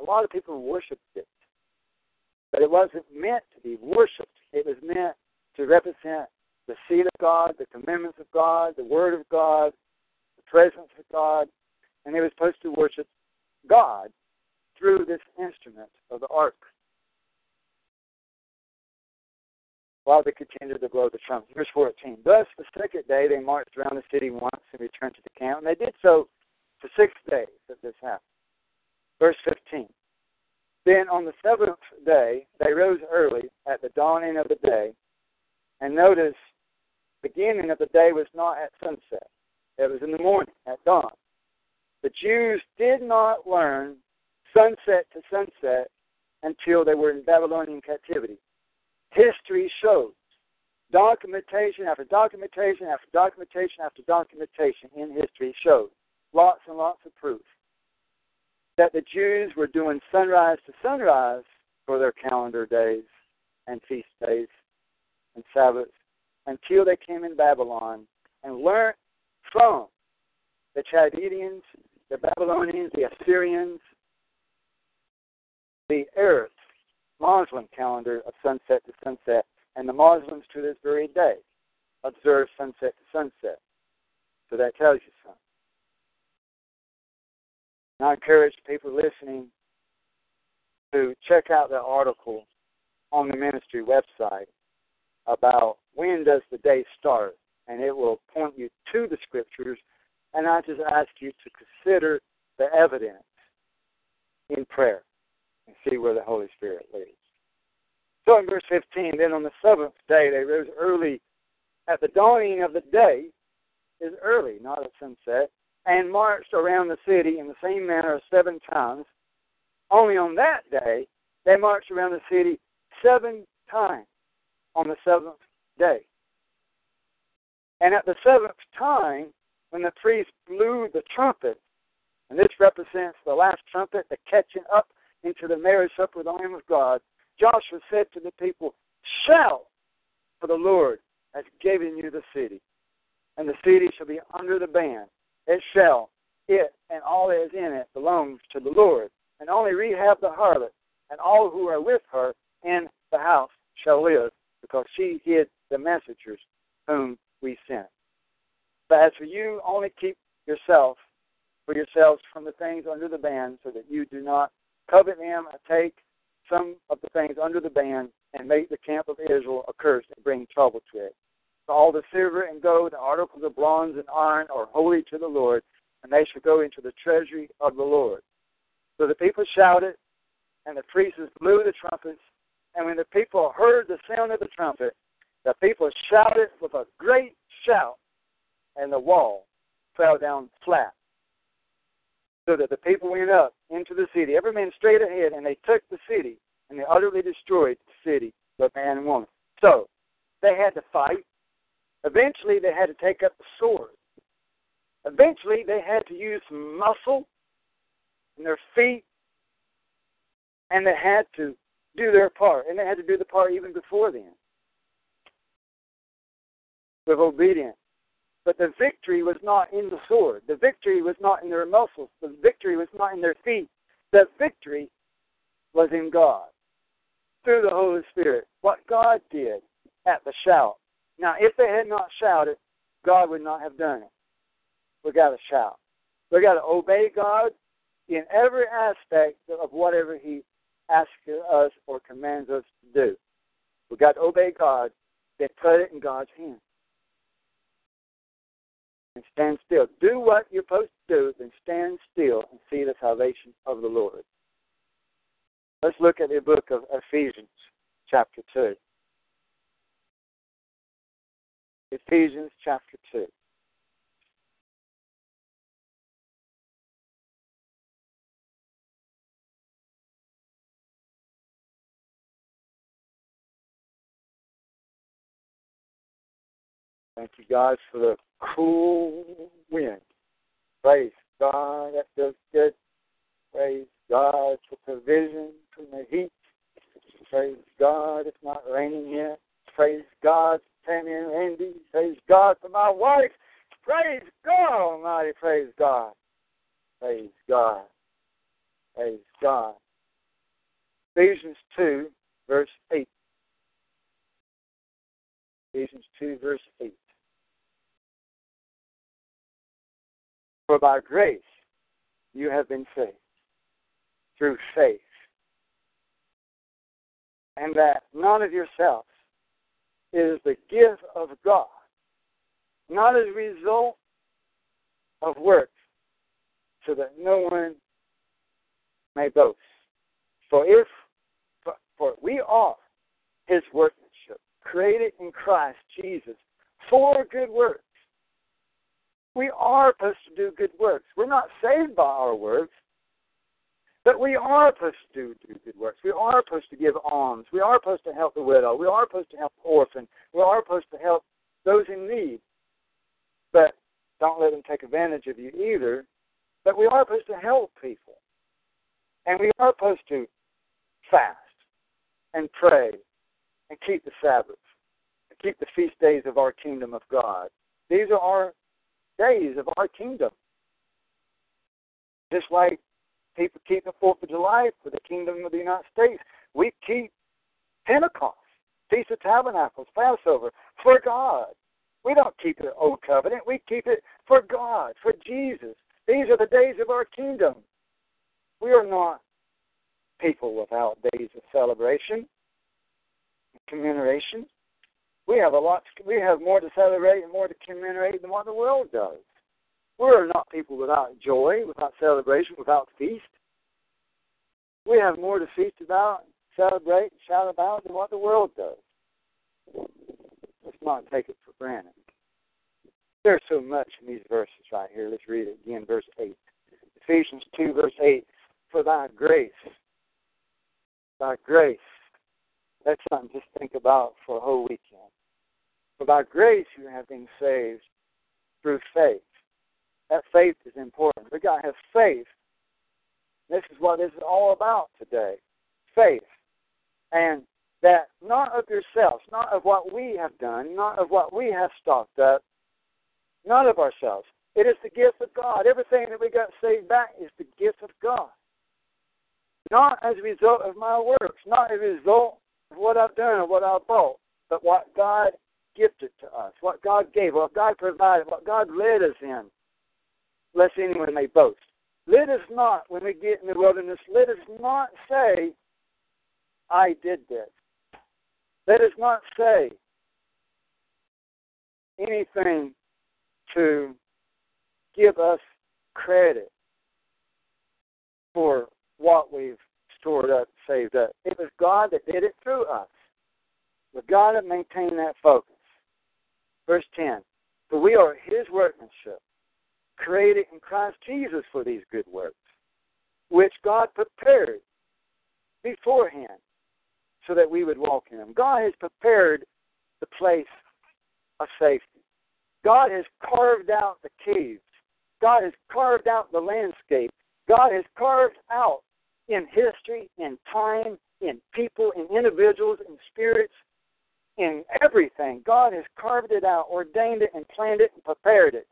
[SPEAKER 2] a lot of people worshiped it. But it wasn't meant to be worshiped. It was meant to represent the seed of God, the commandments of God, the Word of God, the presence of God. And they were supposed to worship God through this instrument of the ark. While they continued to blow the trumpet. Verse 14. Thus, the second day they marched around the city once and returned to the camp, and they did so for six days that this happened. Verse 15. Then on the seventh day they rose early at the dawning of the day, and notice the beginning of the day was not at sunset. It was in the morning, at dawn. The Jews did not learn sunset to sunset until they were in Babylonian captivity history shows. Documentation after documentation after documentation after documentation in history shows. Lots and lots of proof that the Jews were doing sunrise to sunrise for their calendar days and feast days and Sabbaths until they came in Babylon and learned from the Chaldeans, the Babylonians, the Assyrians, the earth Muslim calendar of sunset to sunset, and the Muslims to this very day observe sunset to sunset. So that tells you something. And I encourage people listening to check out the article on the ministry website about when does the day start, and it will point you to the scriptures. And I just ask you to consider the evidence in prayer and see where the Holy Spirit leads. So in verse 15, then on the seventh day they rose early at the dawning of the day, is early, not at sunset, and marched around the city in the same manner seven times. Only on that day they marched around the city seven times on the seventh day. And at the seventh time, when the priest blew the trumpet, and this represents the last trumpet, the catching up into the marriage supper of the Lamb of God, Joshua said to the people, Shout, for the Lord has given you the city, and the city shall be under the ban. It shall, it and all that is in it belongs to the Lord. And only Rahab the harlot and all who are with her in the house shall live, because she hid the messengers whom we sent. But as for you, only keep yourself for yourselves from the things under the ban, so that you do not covet them or take some of the things under the ban and make the camp of Israel accursed and bring trouble to it. All the silver and gold and articles of bronze and iron are holy to the Lord, and they shall go into the treasury of the Lord. So the people shouted, and the priests blew the trumpets, and when the people heard the sound of the trumpet, the people shouted with a great shout, and the wall fell down flat so that the people went up into the city, every man straight ahead, and they took the city, and they utterly destroyed the city, both man and woman. So they had to fight. Eventually, they had to take up the sword. Eventually, they had to use muscle in their feet, and they had to do their part, and they had to do the part even before then with obedience. But the victory was not in the sword. The victory was not in their muscles. The victory was not in their feet. The victory was in God through the Holy Spirit. What God did at the shout. Now, if they had not shouted, God would not have done it. We got to shout. We got to obey God in every aspect of whatever He asks us or commands us to do. We got to obey God, then put it in God's hands and stand still. Do what you're supposed to do, then stand still and see the salvation of the Lord. Let's look at the book of Ephesians, chapter 2. Ephesians chapter 2. Thank you, guys, for the cool wind. Praise God, that feels good. Praise God for provision from the heat. Praise God, it's not raining yet. Praise God, Tammy and Randy. Praise God for my wife. Praise God Almighty. Praise God. Praise God. Praise God. Ephesians 2, verse 8. Ephesians 2, verse 8. For by grace you have been saved through faith, and that none of yourselves is the gift of God, not as a result of works, so that no one may boast. For if for, for we are his workmanship, created in Christ Jesus for good works. We are supposed to do good works. We're not saved by our works, but we are supposed to do, good works. We are supposed to give alms. We are supposed to help the widow. We are supposed to help the orphan. We are supposed to help those in need. But don't let them take advantage of you either. But we are supposed to help people. And we are supposed to fast and pray and keep the Sabbath and keep the feast days of our kingdom of God. These are our days of our kingdom. Just like people keep the Fourth of July for the kingdom of the United States, we keep Pentecost, Feast of Tabernacles, Passover for God. We don't keep the old covenant. We keep it for God, for Jesus. These are the days of our kingdom. We are not people without days of celebration, commemoration. We have a lot. We have more to celebrate and more to commemorate than what the world does. We're not people without joy, without celebration, without feast. We have more to feast about, celebrate, shout about than what the world does. Let's not take it for granted. There's so much in these verses right here. Let's read it again, verse 8. Ephesians 2, verse 8. For thy grace, thy grace. That's something just think about for a whole weekend. For by grace you have been saved through faith. That faith is important. We got to have faith. This is what this is all about today. Faith. And that not of yourselves, not of what we have done, not of what we have stocked up, not of ourselves. It is the gift of God. Everything that we got saved back is the gift of God. Not as a result of my works, not as a result of what I've done or what I've bought, but what God gifted to us, what God gave, what God provided, what God led us in, lest anyone may boast. Let us not, when we get in the wilderness, let us not say, I did this. Let us not say anything to give us credit for what we've stored up, saved up. It was God that did it through us. But God that maintained that focus. Verse 10 For we are His workmanship, created in Christ Jesus for these good works, which God prepared beforehand so that we would walk in them. God has prepared the place of safety. God has carved out the caves. God has carved out the landscape. God has carved out in history, in time, in people, in individuals, in spirits, in everything. God has carved it out, ordained it, and planned it, and prepared it.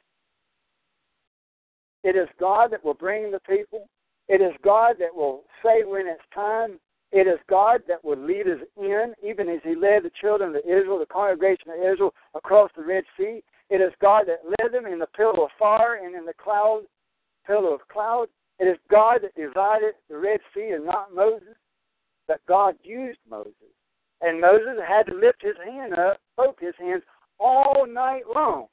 [SPEAKER 2] It is God that will bring the people. It is God that will say when it's time. It is God that will lead us in, even as He led the children of Israel, the congregation of Israel, across the Red Sea. It is God that led them in the pillar of fire and in the cloud, pillar of cloud. It is God that divided the Red Sea and not Moses, but God used Moses. And Moses had to lift his hand up, both his hands, all night long.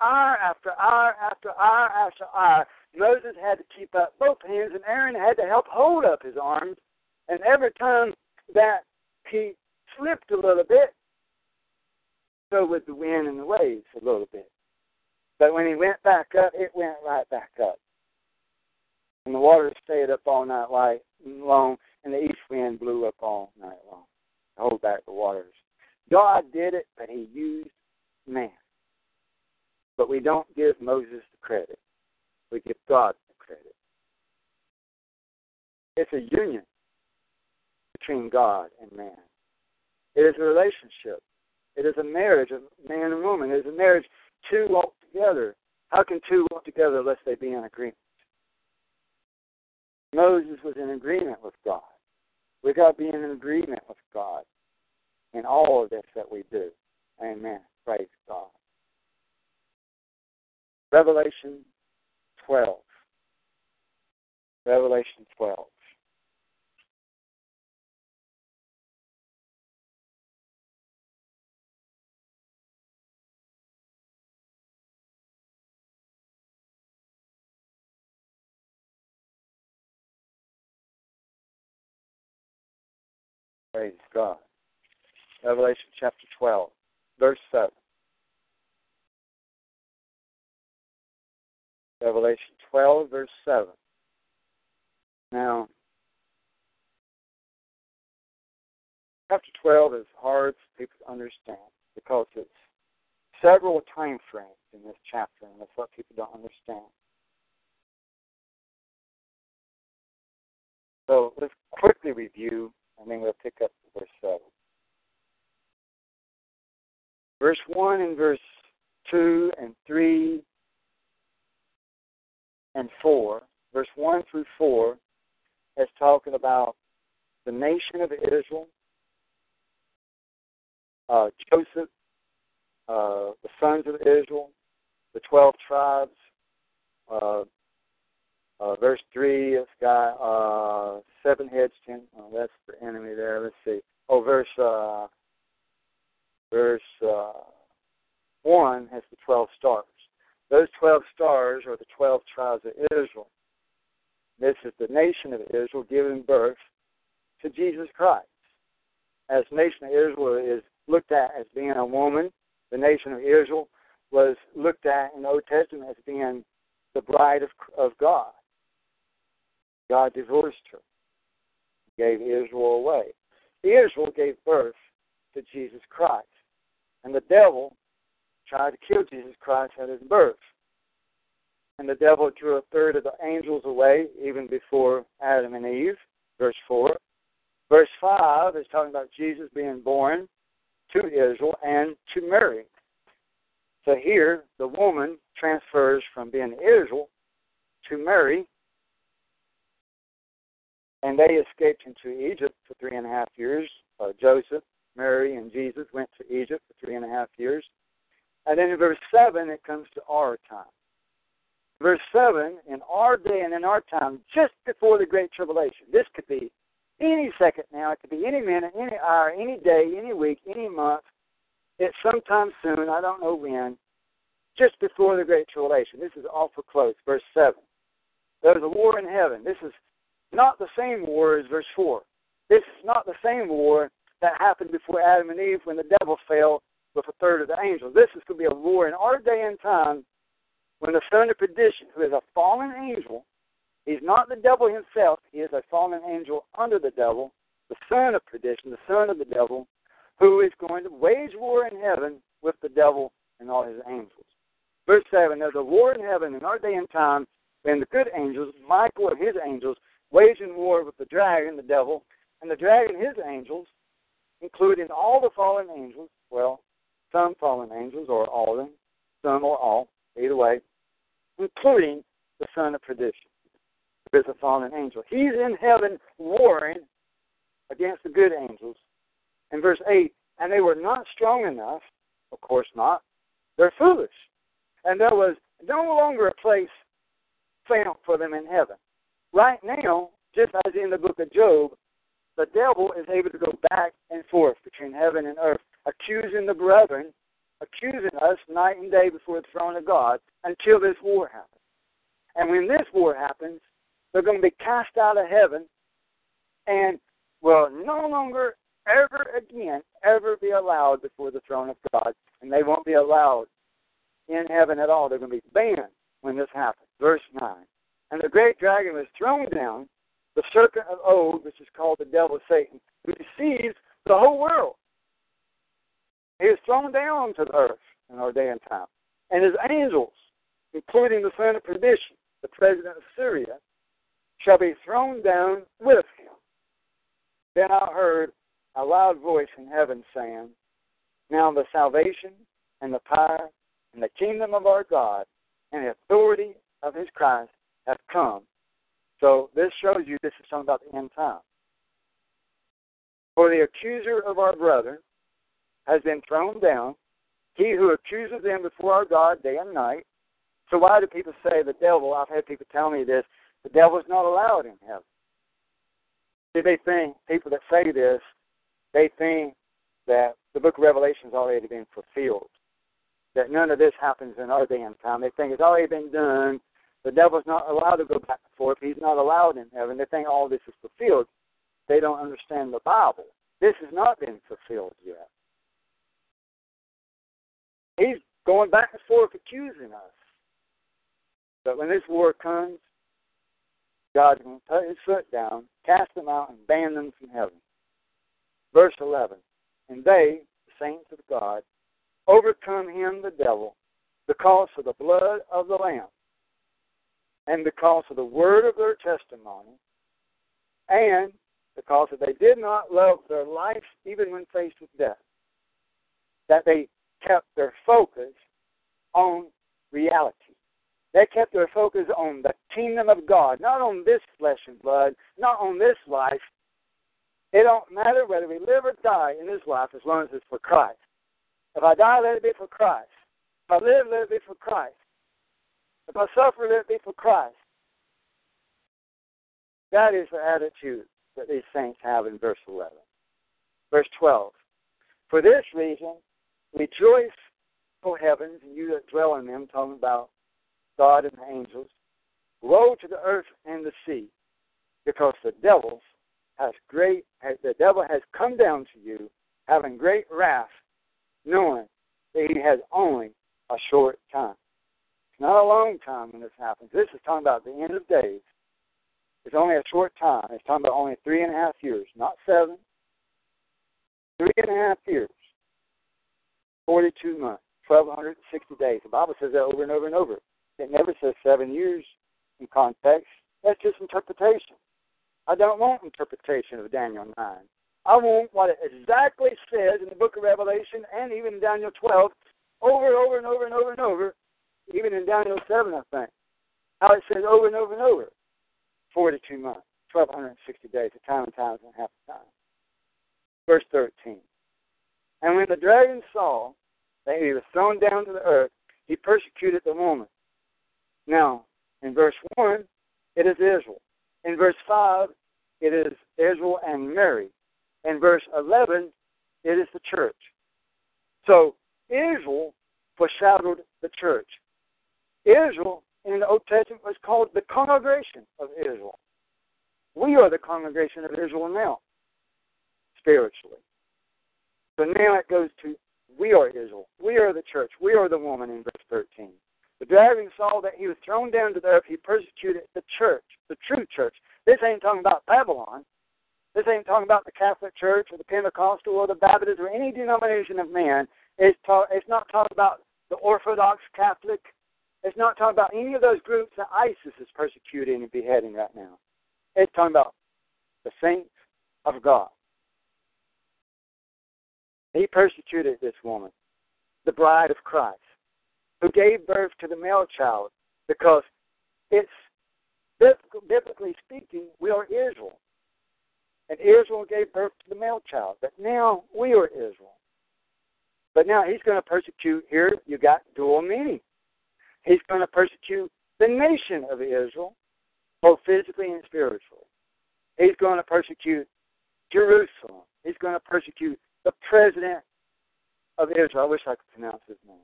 [SPEAKER 2] Hour after hour after hour after hour. Moses had to keep up both hands, and Aaron had to help hold up his arms. And every time that he slipped a little bit, so would the wind and the waves a little bit. But when he went back up, it went right back up. And the water stayed up all night long, and the east wind blew up all night long hold back the waters. God did it, but he used man. But we don't give Moses the credit. We give God the credit. It's a union between God and man. It is a relationship. It is a marriage of man and woman. It is a marriage two walk together. How can two walk together unless they be in agreement? Moses was in agreement with God. We got to be in agreement with God in all of this that we do. Amen. Praise God. Revelation 12. Revelation 12. Praise God. Revelation chapter 12, verse 7. Revelation 12, verse 7. Now, chapter 12 is hard for people to understand because it's several time frames in this chapter, and that's what people don't understand. So let's quickly review, and then we'll pick up verse 7. Verse 1 and verse 2 and 3 and 4, verse 1 through 4, is talking about the nation of Israel, uh, Joseph, uh, the sons of Israel, the 12 tribes. Uh, uh, verse 3, it's got uh, seven heads, ten. Oh, that's the enemy there. Let's see. Oh, verse uh, verse uh, 1 has the 12 stars. Those 12 stars are the 12 tribes of Israel. This is the nation of Israel giving birth to Jesus Christ. As nation of Israel is looked at as being a woman, the nation of Israel was looked at in the Old Testament as being the bride of, of God. God divorced her, gave Israel away. Israel gave birth to Jesus Christ. And the devil tried to kill Jesus Christ at his birth. And the devil drew a third of the angels away, even before Adam and Eve, verse 4. Verse 5 is talking about Jesus being born to Israel and to Mary. So here, the woman transfers from being Israel to Mary, and they escaped into Egypt for three and a half years. Uh, Joseph, Mary, and Jesus went to Egypt for three and a half years. And then in verse 7, it comes to our time. Verse 7, in our day and in our time, just before the Great Tribulation. This could be any second now. It could be any minute, any hour, any day, any week, any month. It's sometime soon. I don't know when. Just before the Great Tribulation. This is awful close. Verse 7. There's a war in heaven. This is not the same war as verse 4. This is not the same war that happened before Adam and Eve when the devil fell with a third of the angels. This is going to be a war in our day and time when the son of perdition, who is a fallen angel, he's not the devil himself, he is a fallen angel under the devil, the son of perdition, the son of the devil, who is going to wage war in heaven with the devil and all his angels. Verse 7 There's a war in heaven in our day and time when the good angels, Michael and his angels, waging war with the dragon, the devil, and the dragon his angels, including all the fallen angels, well, some fallen angels, or all of them, some or all, either way, including the son of perdition, who is a fallen angel. He's in heaven warring against the good angels. In verse 8, and they were not strong enough, of course not, they're foolish. And there was no longer a place found for them in heaven. Right now, just as in the book of Job, the devil is able to go back and forth between heaven and earth accusing the brethren, accusing us night and day before the throne of God until this war happens. And when this war happens, they're going to be cast out of heaven and will no longer ever again ever be allowed before the throne of God. And they won't be allowed in heaven at all. They're going to be banned when this happens. Verse 9. And the great dragon was thrown down, the serpent of old, which is called the devil Satan, who deceives the whole world. He was thrown down to the earth in our day and time. and his angels, including the son of perdition, the president of Syria, shall be thrown down with him. Then I heard a loud voice in heaven saying, Now the salvation and the power and the kingdom of our God and the authority of his Christ have come. So this shows you this is talking about the end time. For the accuser of our brethren has been thrown down, he who accuses them before our God day and night. So why do people say the devil? I've had people tell me this. The devil is not allowed in heaven. See, they think people that say this, they think that the Book of Revelation has already been fulfilled. That none of this happens in our day and time. They think it's already been done. The devil's not allowed to go back and forth. He's not allowed in heaven. They think all this is fulfilled. They don't understand the Bible. This has not been fulfilled yet. He's going back and forth accusing us. But when this war comes, God's going to put his foot down, cast them out, and ban them from heaven. Verse 11 And they, the saints of God, overcome him, the devil, because of the blood of the Lamb, and because of the word of their testimony, and because they did not love their life even when faced with death. That they kept their focus on reality. They kept their focus on the kingdom of God, not on this flesh and blood, not on this life. It don't matter whether we live or die in this life as long as it's for Christ. If I die, let it be for Christ. If I live, let it be for Christ. If I suffer, let it be for Christ. That is the attitude that these saints have in verse 11. Verse 12. For this reason, rejoice, O heavens, and you that dwell in them, talking about God and the angels. Woe to the earth and the sea, because the devil has great the devil has come down to you, having great wrath, knowing that he has only a short time. It's not a long time when this happens. This is talking about the end of days. It's only a short time. It's talking about only three and a half years, not seven. Three and a half years. 42 months, 1,260 days. The Bible says that over and over and over. It never says seven years in context. That's just interpretation. I don't want interpretation of Daniel 9. I want what it exactly says in the book of Revelation and even Daniel 12 over and over and over and over and over, even in Daniel 7, I think. How it says over and over and over 42 months, 1,260 days, a time and times and half a time. Verse 13. And when the dragon saw that he was thrown down to the earth, he persecuted the woman. Now, in verse 1, it is Israel. In verse 5, it is Israel and Mary. In verse 11, it is the church. So, Israel foreshadowed the church. Israel in the Old Testament was called the congregation of Israel. We are the congregation of Israel now, spiritually. So now it goes to we are Israel. We are the church. We are the woman in verse 13. The dragon saw that he was thrown down to the earth. He persecuted the church, the true church. This ain't talking about Babylon. This ain't talking about the Catholic Church or the Pentecostal or the Baptist or any denomination of man. It's, ta- it's not talking about the Orthodox Catholic. It's not talking about any of those groups that ISIS is persecuting and beheading right now. It's talking about the saints of God. He persecuted this woman, the bride of Christ, who gave birth to the male child because it's biblically speaking, we are Israel. And Israel gave birth to the male child. But now we are Israel. But now he's going to persecute here, you got dual meaning. He's going to persecute the nation of Israel, both physically and spiritually. He's going to persecute Jerusalem. He's going to persecute the president of Israel. I wish I could pronounce his name.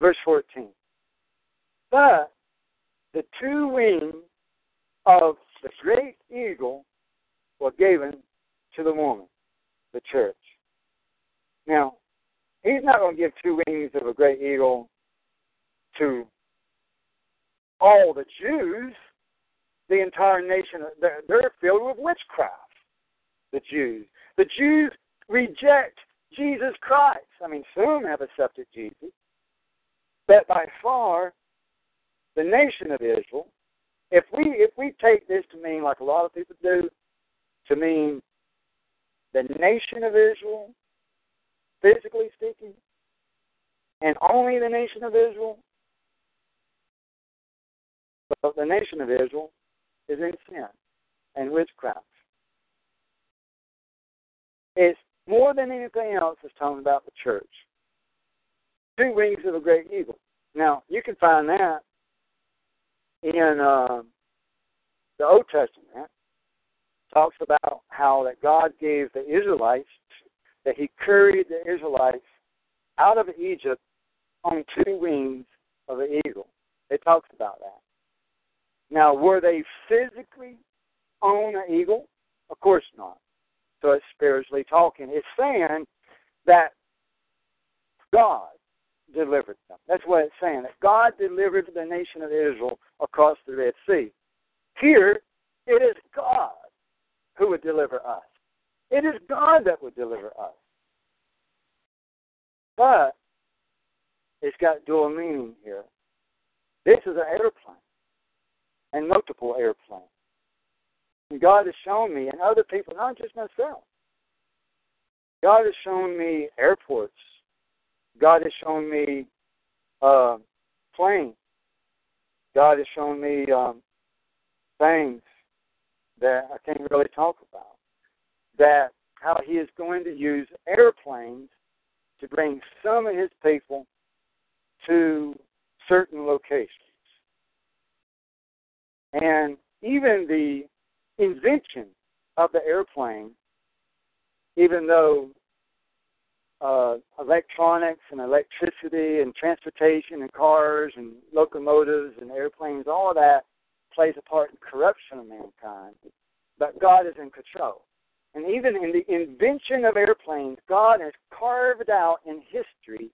[SPEAKER 2] Verse 14. But the two wings of the great eagle were given to the woman, the church. Now, he's not going to give two wings of a great eagle to all the Jews. The entire nation, they're filled with witchcraft, the Jews. The Jews reject Jesus Christ. I mean, some have accepted Jesus, But by far, the nation of Israel, if we if we take this to mean like a lot of people do, to mean the nation of Israel, physically speaking, and only the nation of Israel, but the nation of Israel is in sin and witchcraft. It's more than anything else it's talking about the church. Two wings of a great eagle. Now, you can find that in uh, the Old Testament. Talks about how that God gave the Israelites, that He carried the Israelites out of Egypt on two wings of an eagle. It talks about that. Now, were they physically on an eagle? Of course not. So it's spiritually talking. It's saying that God delivered them. That's what it's saying. That God delivered the nation of Israel across the Red Sea. Here, it is God who would deliver us. It is God that would deliver us. But it's got dual meaning here. This is an airplane and multiple airplanes. And God has shown me, and other people, not just myself, God has shown me airports. God has shown me uh, planes. God has shown me um, things that I can't really talk about. That how He is going to use airplanes to bring some of His people to certain locations. And even the invention of the airplane, even though uh, electronics and electricity and transportation and cars and locomotives and airplanes, all of that plays a part in corruption of mankind. But God is in control. And even in the invention of airplanes, God has carved out in history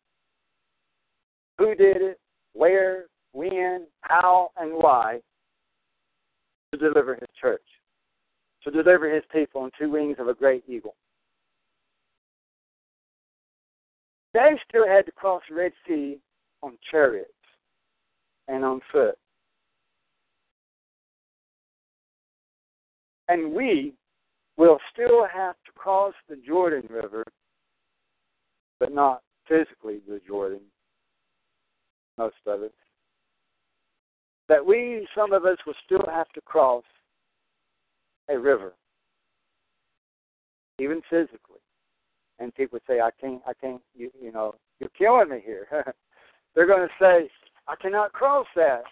[SPEAKER 2] who did it, where, when, how, and why to deliver his church, to deliver his people on two wings of a great eagle. They still had to cross the Red Sea on chariots and on foot. And we will still have to cross the Jordan River, but not physically the Jordan, most of it that we, some of us, will still have to cross a river, even physically. And people say, "I can't, I can't," you, you know, you're killing me here. They're going to say, "I cannot cross that.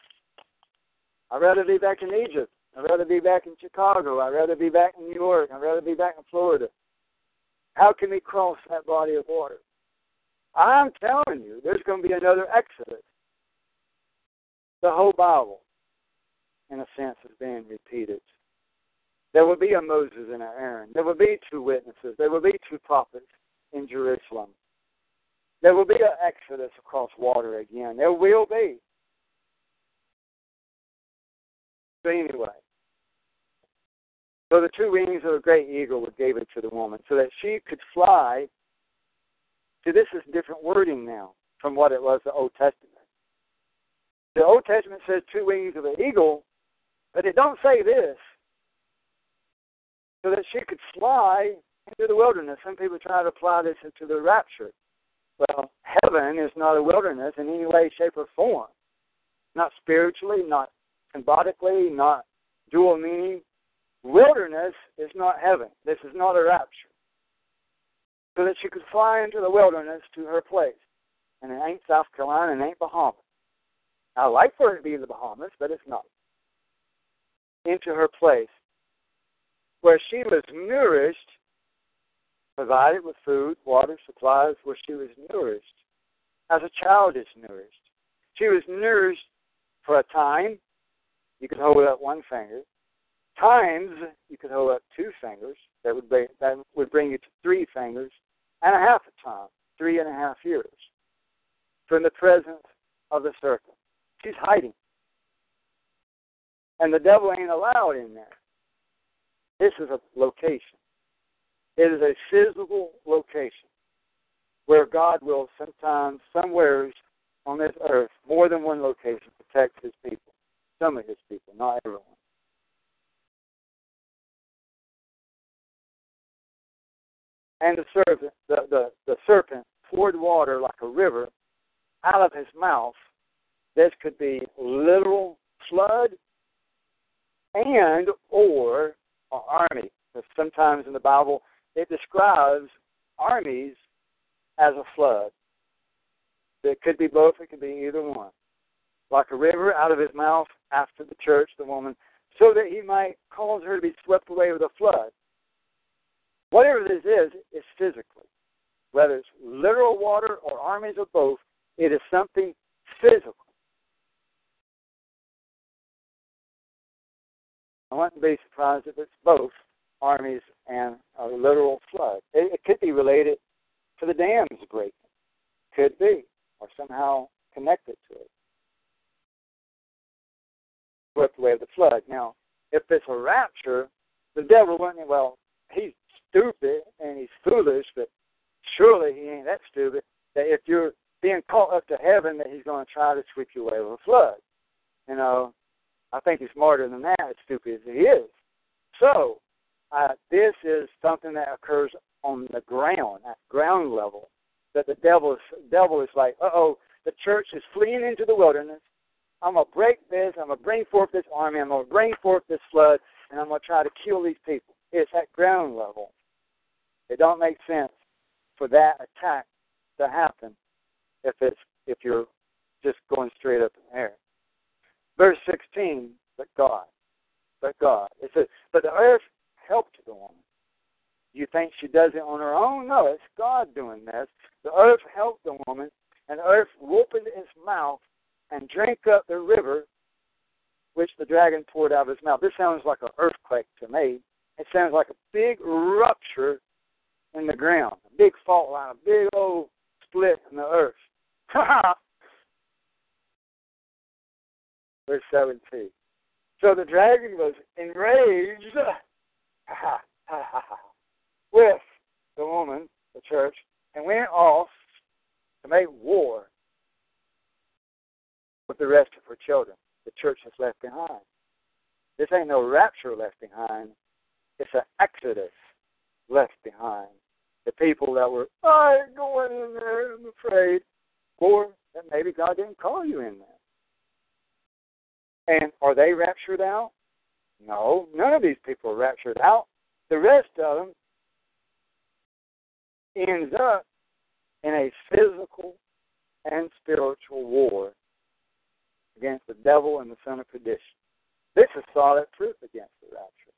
[SPEAKER 2] I'd rather be back in Egypt. I'd rather be back in Chicago. I'd rather be back in New York. I'd rather be back in Florida. How can we cross that body of water?" I'm telling you, there's going to be another Exodus the whole Bible, in a sense, is being repeated. There will be a Moses and an Aaron. There will be two witnesses. There will be two prophets in Jerusalem. There will be an exodus across water again. There will be. But anyway, so the two wings of a great eagle were given to the woman so that she could fly. See, this is different wording now from what it was the Old Testament. The Old Testament says two wings of an eagle, but it don't say this. So that she could fly into the wilderness. Some people try to apply this into the rapture. Well, heaven is not a wilderness in any way, shape, or form. Not spiritually, not symbolically, not dual meaning. Wilderness is not heaven. This is not a rapture. So that she could fly into the wilderness to her place. And it ain't South Carolina and it ain't Bahamas. I like for her to be in the Bahamas, but it's not. Into her place, where she was nourished, provided with food, water, supplies, where she was nourished, as a child is nourished. She was nourished for a time. You could hold up one finger. Times you could hold up two fingers. That would be, that would bring you to three fingers and a half a time, three and a half years, from the presence of the serpent. She's hiding. And the devil ain't allowed in there. This is a location. It is a physical location where God will sometimes, somewheres, on this earth, more than one location, protect his people. Some of his people, not everyone. And the serpent, the, the, the serpent poured water like a river out of his mouth. This could be literal flood and or an army. Because sometimes in the Bible it describes armies as a flood. It could be both, it could be either one. Like a river out of his mouth after the church, the woman, so that he might cause her to be swept away with a flood. Whatever this is, it's physically. Whether it's literal water or armies or both, it is something physical. I wouldn't be surprised if it's both armies and a literal flood. It, it could be related to the dams breaking. Could be, or somehow connected to it. With the away of the flood. Now, if it's a rapture, the devil wouldn't. Well, he's stupid and he's foolish, but surely he ain't that stupid that if you're being caught up to heaven, that he's going to try to sweep you away with a flood. You know, I think he's smarter than that, as stupid as he is. So, uh, this is something that occurs on the ground, at ground level. That the devil is devil is like, uh oh, the church is fleeing into the wilderness. I'm gonna break this. I'm gonna bring forth this army. I'm gonna bring forth this flood, and I'm gonna try to kill these people. It's at ground level. It don't make sense for that attack to happen if it's if you're just going straight up in the air. Verse 16, but God. But God. It says, but the earth helped the woman. You think she does it on her own? No, it's God doing this. The earth helped the woman, and the earth opened its mouth and drank up the river which the dragon poured out of his mouth. This sounds like an earthquake to me. It sounds like a big rupture in the ground, a big fault line, a big old split in the earth. Verse 17. So the dragon was enraged with the woman, the church, and went off to make war with the rest of her children. The church is left behind. This ain't no rapture left behind. It's an exodus left behind. The people that were, I going in there, I'm afraid. Or that maybe God didn't call you in there. And are they raptured out? No, none of these people are raptured out. The rest of them ends up in a physical and spiritual war against the devil and the son of perdition. This is solid proof against the rapture.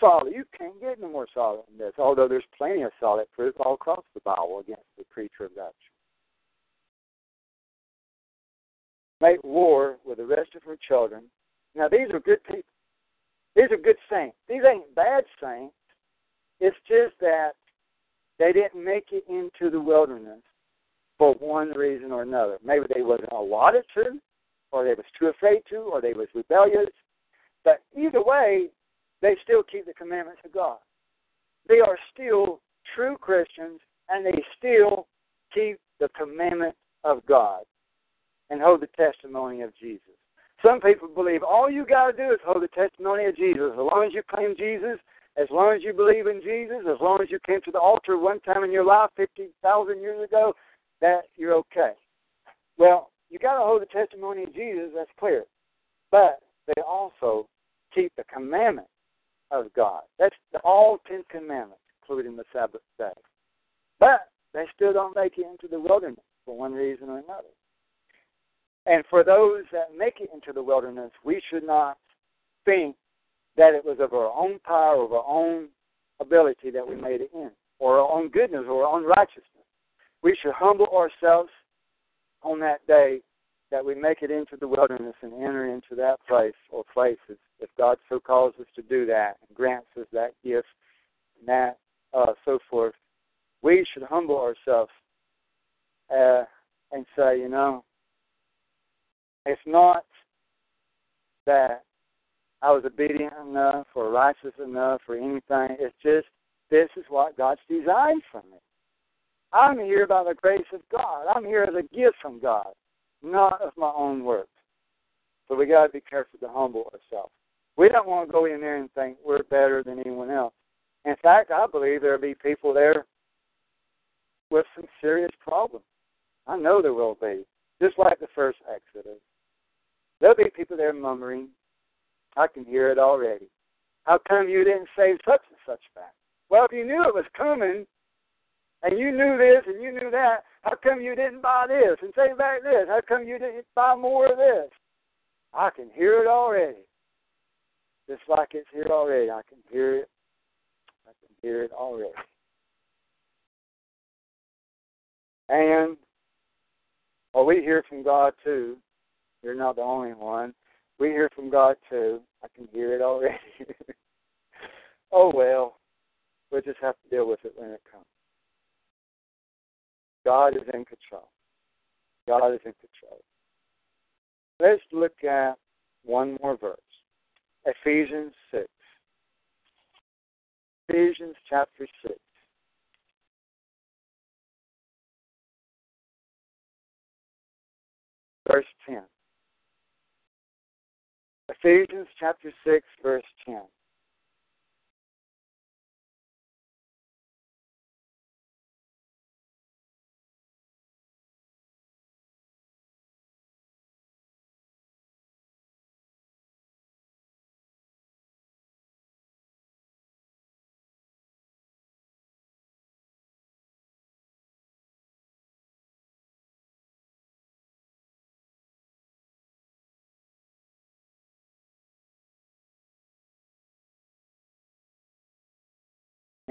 [SPEAKER 2] Solid. You can't get any more solid than this, although there's plenty of solid proof all across the Bible against the pre-trib rapture. Make war with the rest of her children. Now, these are good people. These are good saints. These ain't bad saints. It's just that they didn't make it into the wilderness for one reason or another. Maybe they wasn't allotted to, or they was too afraid to, or they was rebellious. But either way, they still keep the commandments of God. They are still true Christians, and they still keep the commandments of God and hold the testimony of Jesus. Some people believe all you got to do is hold the testimony of Jesus. As long as you claim Jesus, as long as you believe in Jesus, as long as you came to the altar one time in your life 50,000 years ago, that you're okay. Well, you got to hold the testimony of Jesus, that's clear. But they also keep the commandments of God. That's the, all Ten Commandments, including the Sabbath day. But they still don't make it into the wilderness for one reason or another. And for those that make it into the wilderness, we should not think that it was of our own power, of our own ability that we made it in, or our own goodness, or our own righteousness. We should humble ourselves on that day that we make it into the wilderness and enter into that place or places, if God so calls us to do that and grants us that gift and that uh, so forth. We should humble ourselves uh, and say, you know, it's not that I was obedient enough or righteous enough or anything. It's just this is what God's designed for me. I'm here by the grace of God. I'm here as a gift from God. not of my own works. So we got to be careful to humble ourselves. We don't want to go in there and think we're better than anyone else. In fact, I believe there'll be people there with some serious problems. I know there will be, just like the first Exodus. There'll be people there murmuring. I can hear it already. How come you didn't save such and such back? Well, if you knew it was coming, and you knew this and you knew that, how come you didn't buy this and save back this? How come you didn't buy more of this? I can hear it already. Just like it's here already. I can hear it. I can hear it already. And well, we hear from God too. You're not the only one. We hear from God too. I can hear it already. oh well, we'll just have to deal with it when it comes. God is in control. God is in control. Let's look at one more verse. Ephesians 6. Ephesians chapter 6. Verse 10. Ephesians chapter 6, verse 10.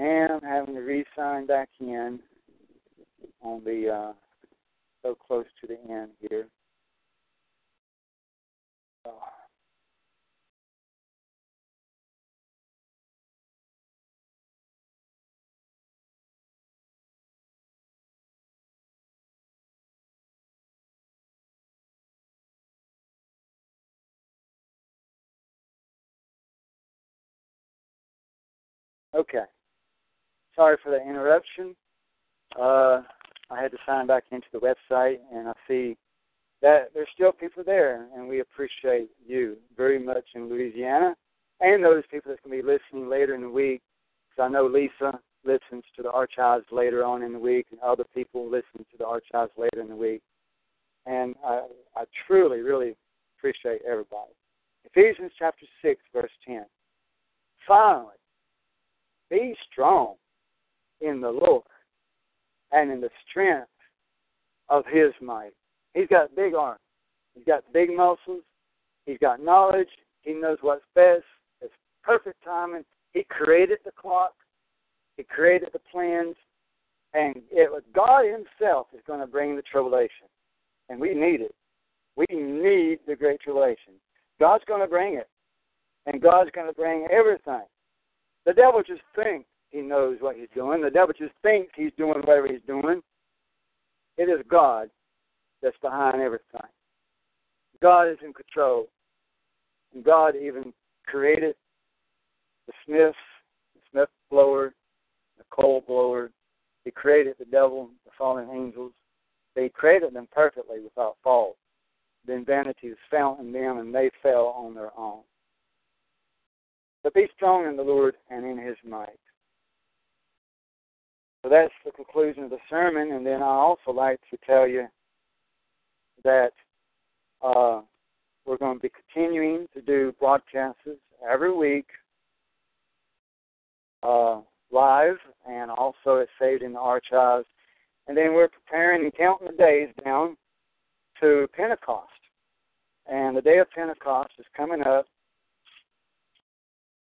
[SPEAKER 2] And having to re-sign back in on the uh, so close to the end here. Okay. Sorry for the interruption. Uh, I had to sign back into the website, and I see that there's still people there, and we appreciate you very much in Louisiana, and those people that's going to be listening later in the week. Because I know Lisa listens to the archives later on in the week, and other people listen to the archives later in the week. And I, I truly, really appreciate everybody. Ephesians chapter 6, verse 10. Finally, be strong in the Lord and in the strength of His might. He's got big arms. He's got big muscles. He's got knowledge. He knows what's best. It's perfect timing. He created the clock. He created the plans. And it was God Himself is going to bring the tribulation. And we need it. We need the great tribulation. God's going to bring it. And God's going to bring everything. The devil just thinks he knows what he's doing. The devil just thinks he's doing whatever he's doing. It is God that's behind everything. God is in control. And God even created the smiths, the smith blower, the coal blower. He created the devil, the fallen angels. He created them perfectly without fault. Then vanity was found in them, and they fell on their own. But be strong in the Lord and in his might. So that's the conclusion of the sermon. And then I also like to tell you that uh, we're going to be continuing to do broadcasts every week uh, live, and also it's saved in the archives. And then we're preparing and counting the days down to Pentecost. And the day of Pentecost is coming up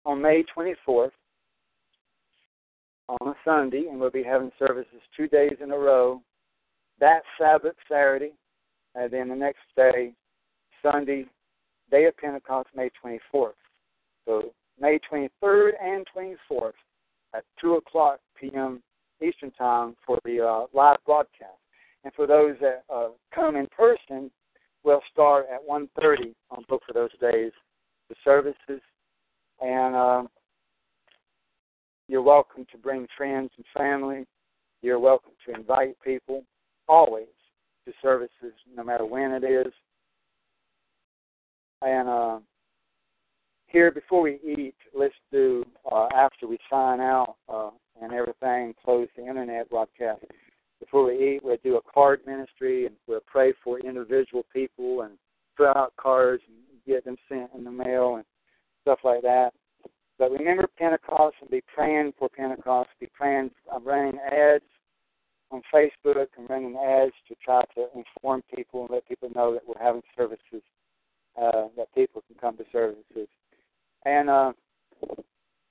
[SPEAKER 2] on May 24th on a Sunday, and we'll be having services two days in a row. That Sabbath, Saturday, and then the next day, Sunday, day of Pentecost, May 24th. So May 23rd and 24th at 2 o'clock p.m. Eastern Time for the uh, live broadcast. And for those that uh, come in person, we'll start at 1.30 on both of those days, the services. And uh, you're welcome to bring friends and family. You're welcome to invite people, always. to services, no matter when it is. And uh, here, before we eat, let's do uh, after we sign out uh, and everything, close the internet broadcast. Before we eat, we'll do a card ministry and we'll pray for individual people and fill out cards and get them sent in the mail and stuff like that. But remember Pentecost and be praying for Pentecost. Be praying. I'm running ads on Facebook. I'm running ads to try to inform people and let people know that we're having services, uh, that people can come to services. And uh,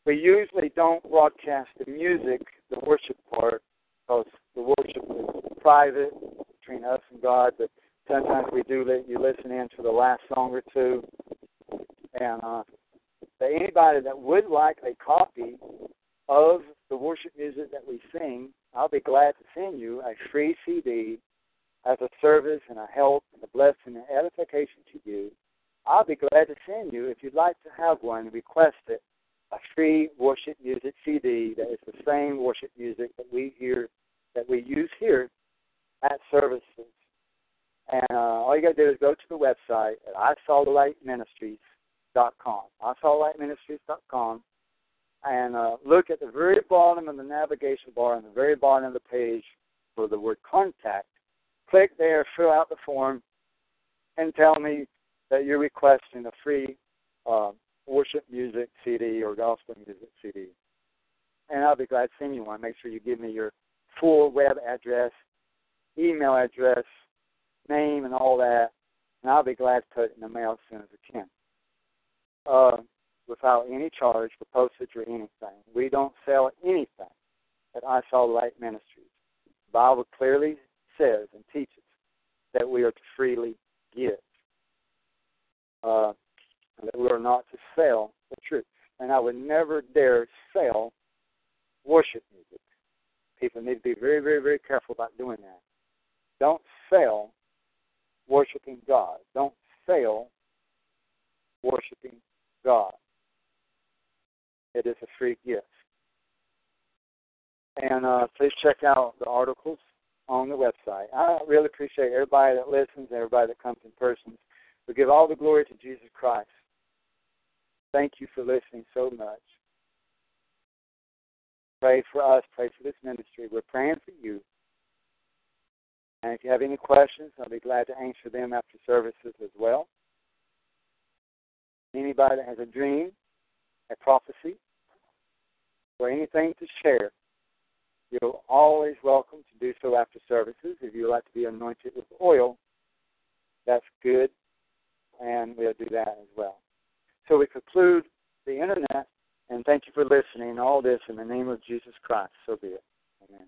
[SPEAKER 2] we usually don't broadcast the music, the worship part, because the worship is private between us and God. But sometimes we do let you listen in to the last song or two. And uh, that anybody that would like a copy of the worship music that we sing, I'll be glad to send you a free CD as a service and a help and a blessing and edification to you. I'll be glad to send you, if you'd like to have one, request it, a free worship music CD that is the same worship music that we hear, that we use here at services. And uh, all you got to do is go to the website at I Saw the Light Ministries com. com, and uh, look at the very bottom of the navigation bar on the very bottom of the page for the word contact. Click there, fill out the form, and tell me that you're requesting a free uh, worship music CD or gospel music CD. And I'll be glad to send you one. Make sure you give me your full web address, email address, name, and all that, and I'll be glad to put it in the mail as soon as I can uh, without any charge for postage or anything. We don't sell anything at I Saw Light Ministries. The Bible clearly says and teaches that we are to freely give, uh, and that we are not to sell the truth. And I would never dare sell worship music. People need to be very, very, very careful about doing that. Don't sell worshiping God. Don't sell worshiping God. It is a free gift. And uh, please check out the articles on the website. I really appreciate everybody that listens, everybody that comes in person. We give all the glory to Jesus Christ. Thank you for listening so much. Pray for us, pray for this ministry. We're praying for you. And if you have any questions, I'll be glad to answer them after services as well. Anybody that has a dream, a prophecy, or anything to share, you're always welcome to do so after services. If you would like to be anointed with oil, that's good, and we'll do that as well. So we conclude the internet, and thank you for listening. All this in the name of Jesus Christ. So be it. Amen.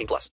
[SPEAKER 3] 18 plus.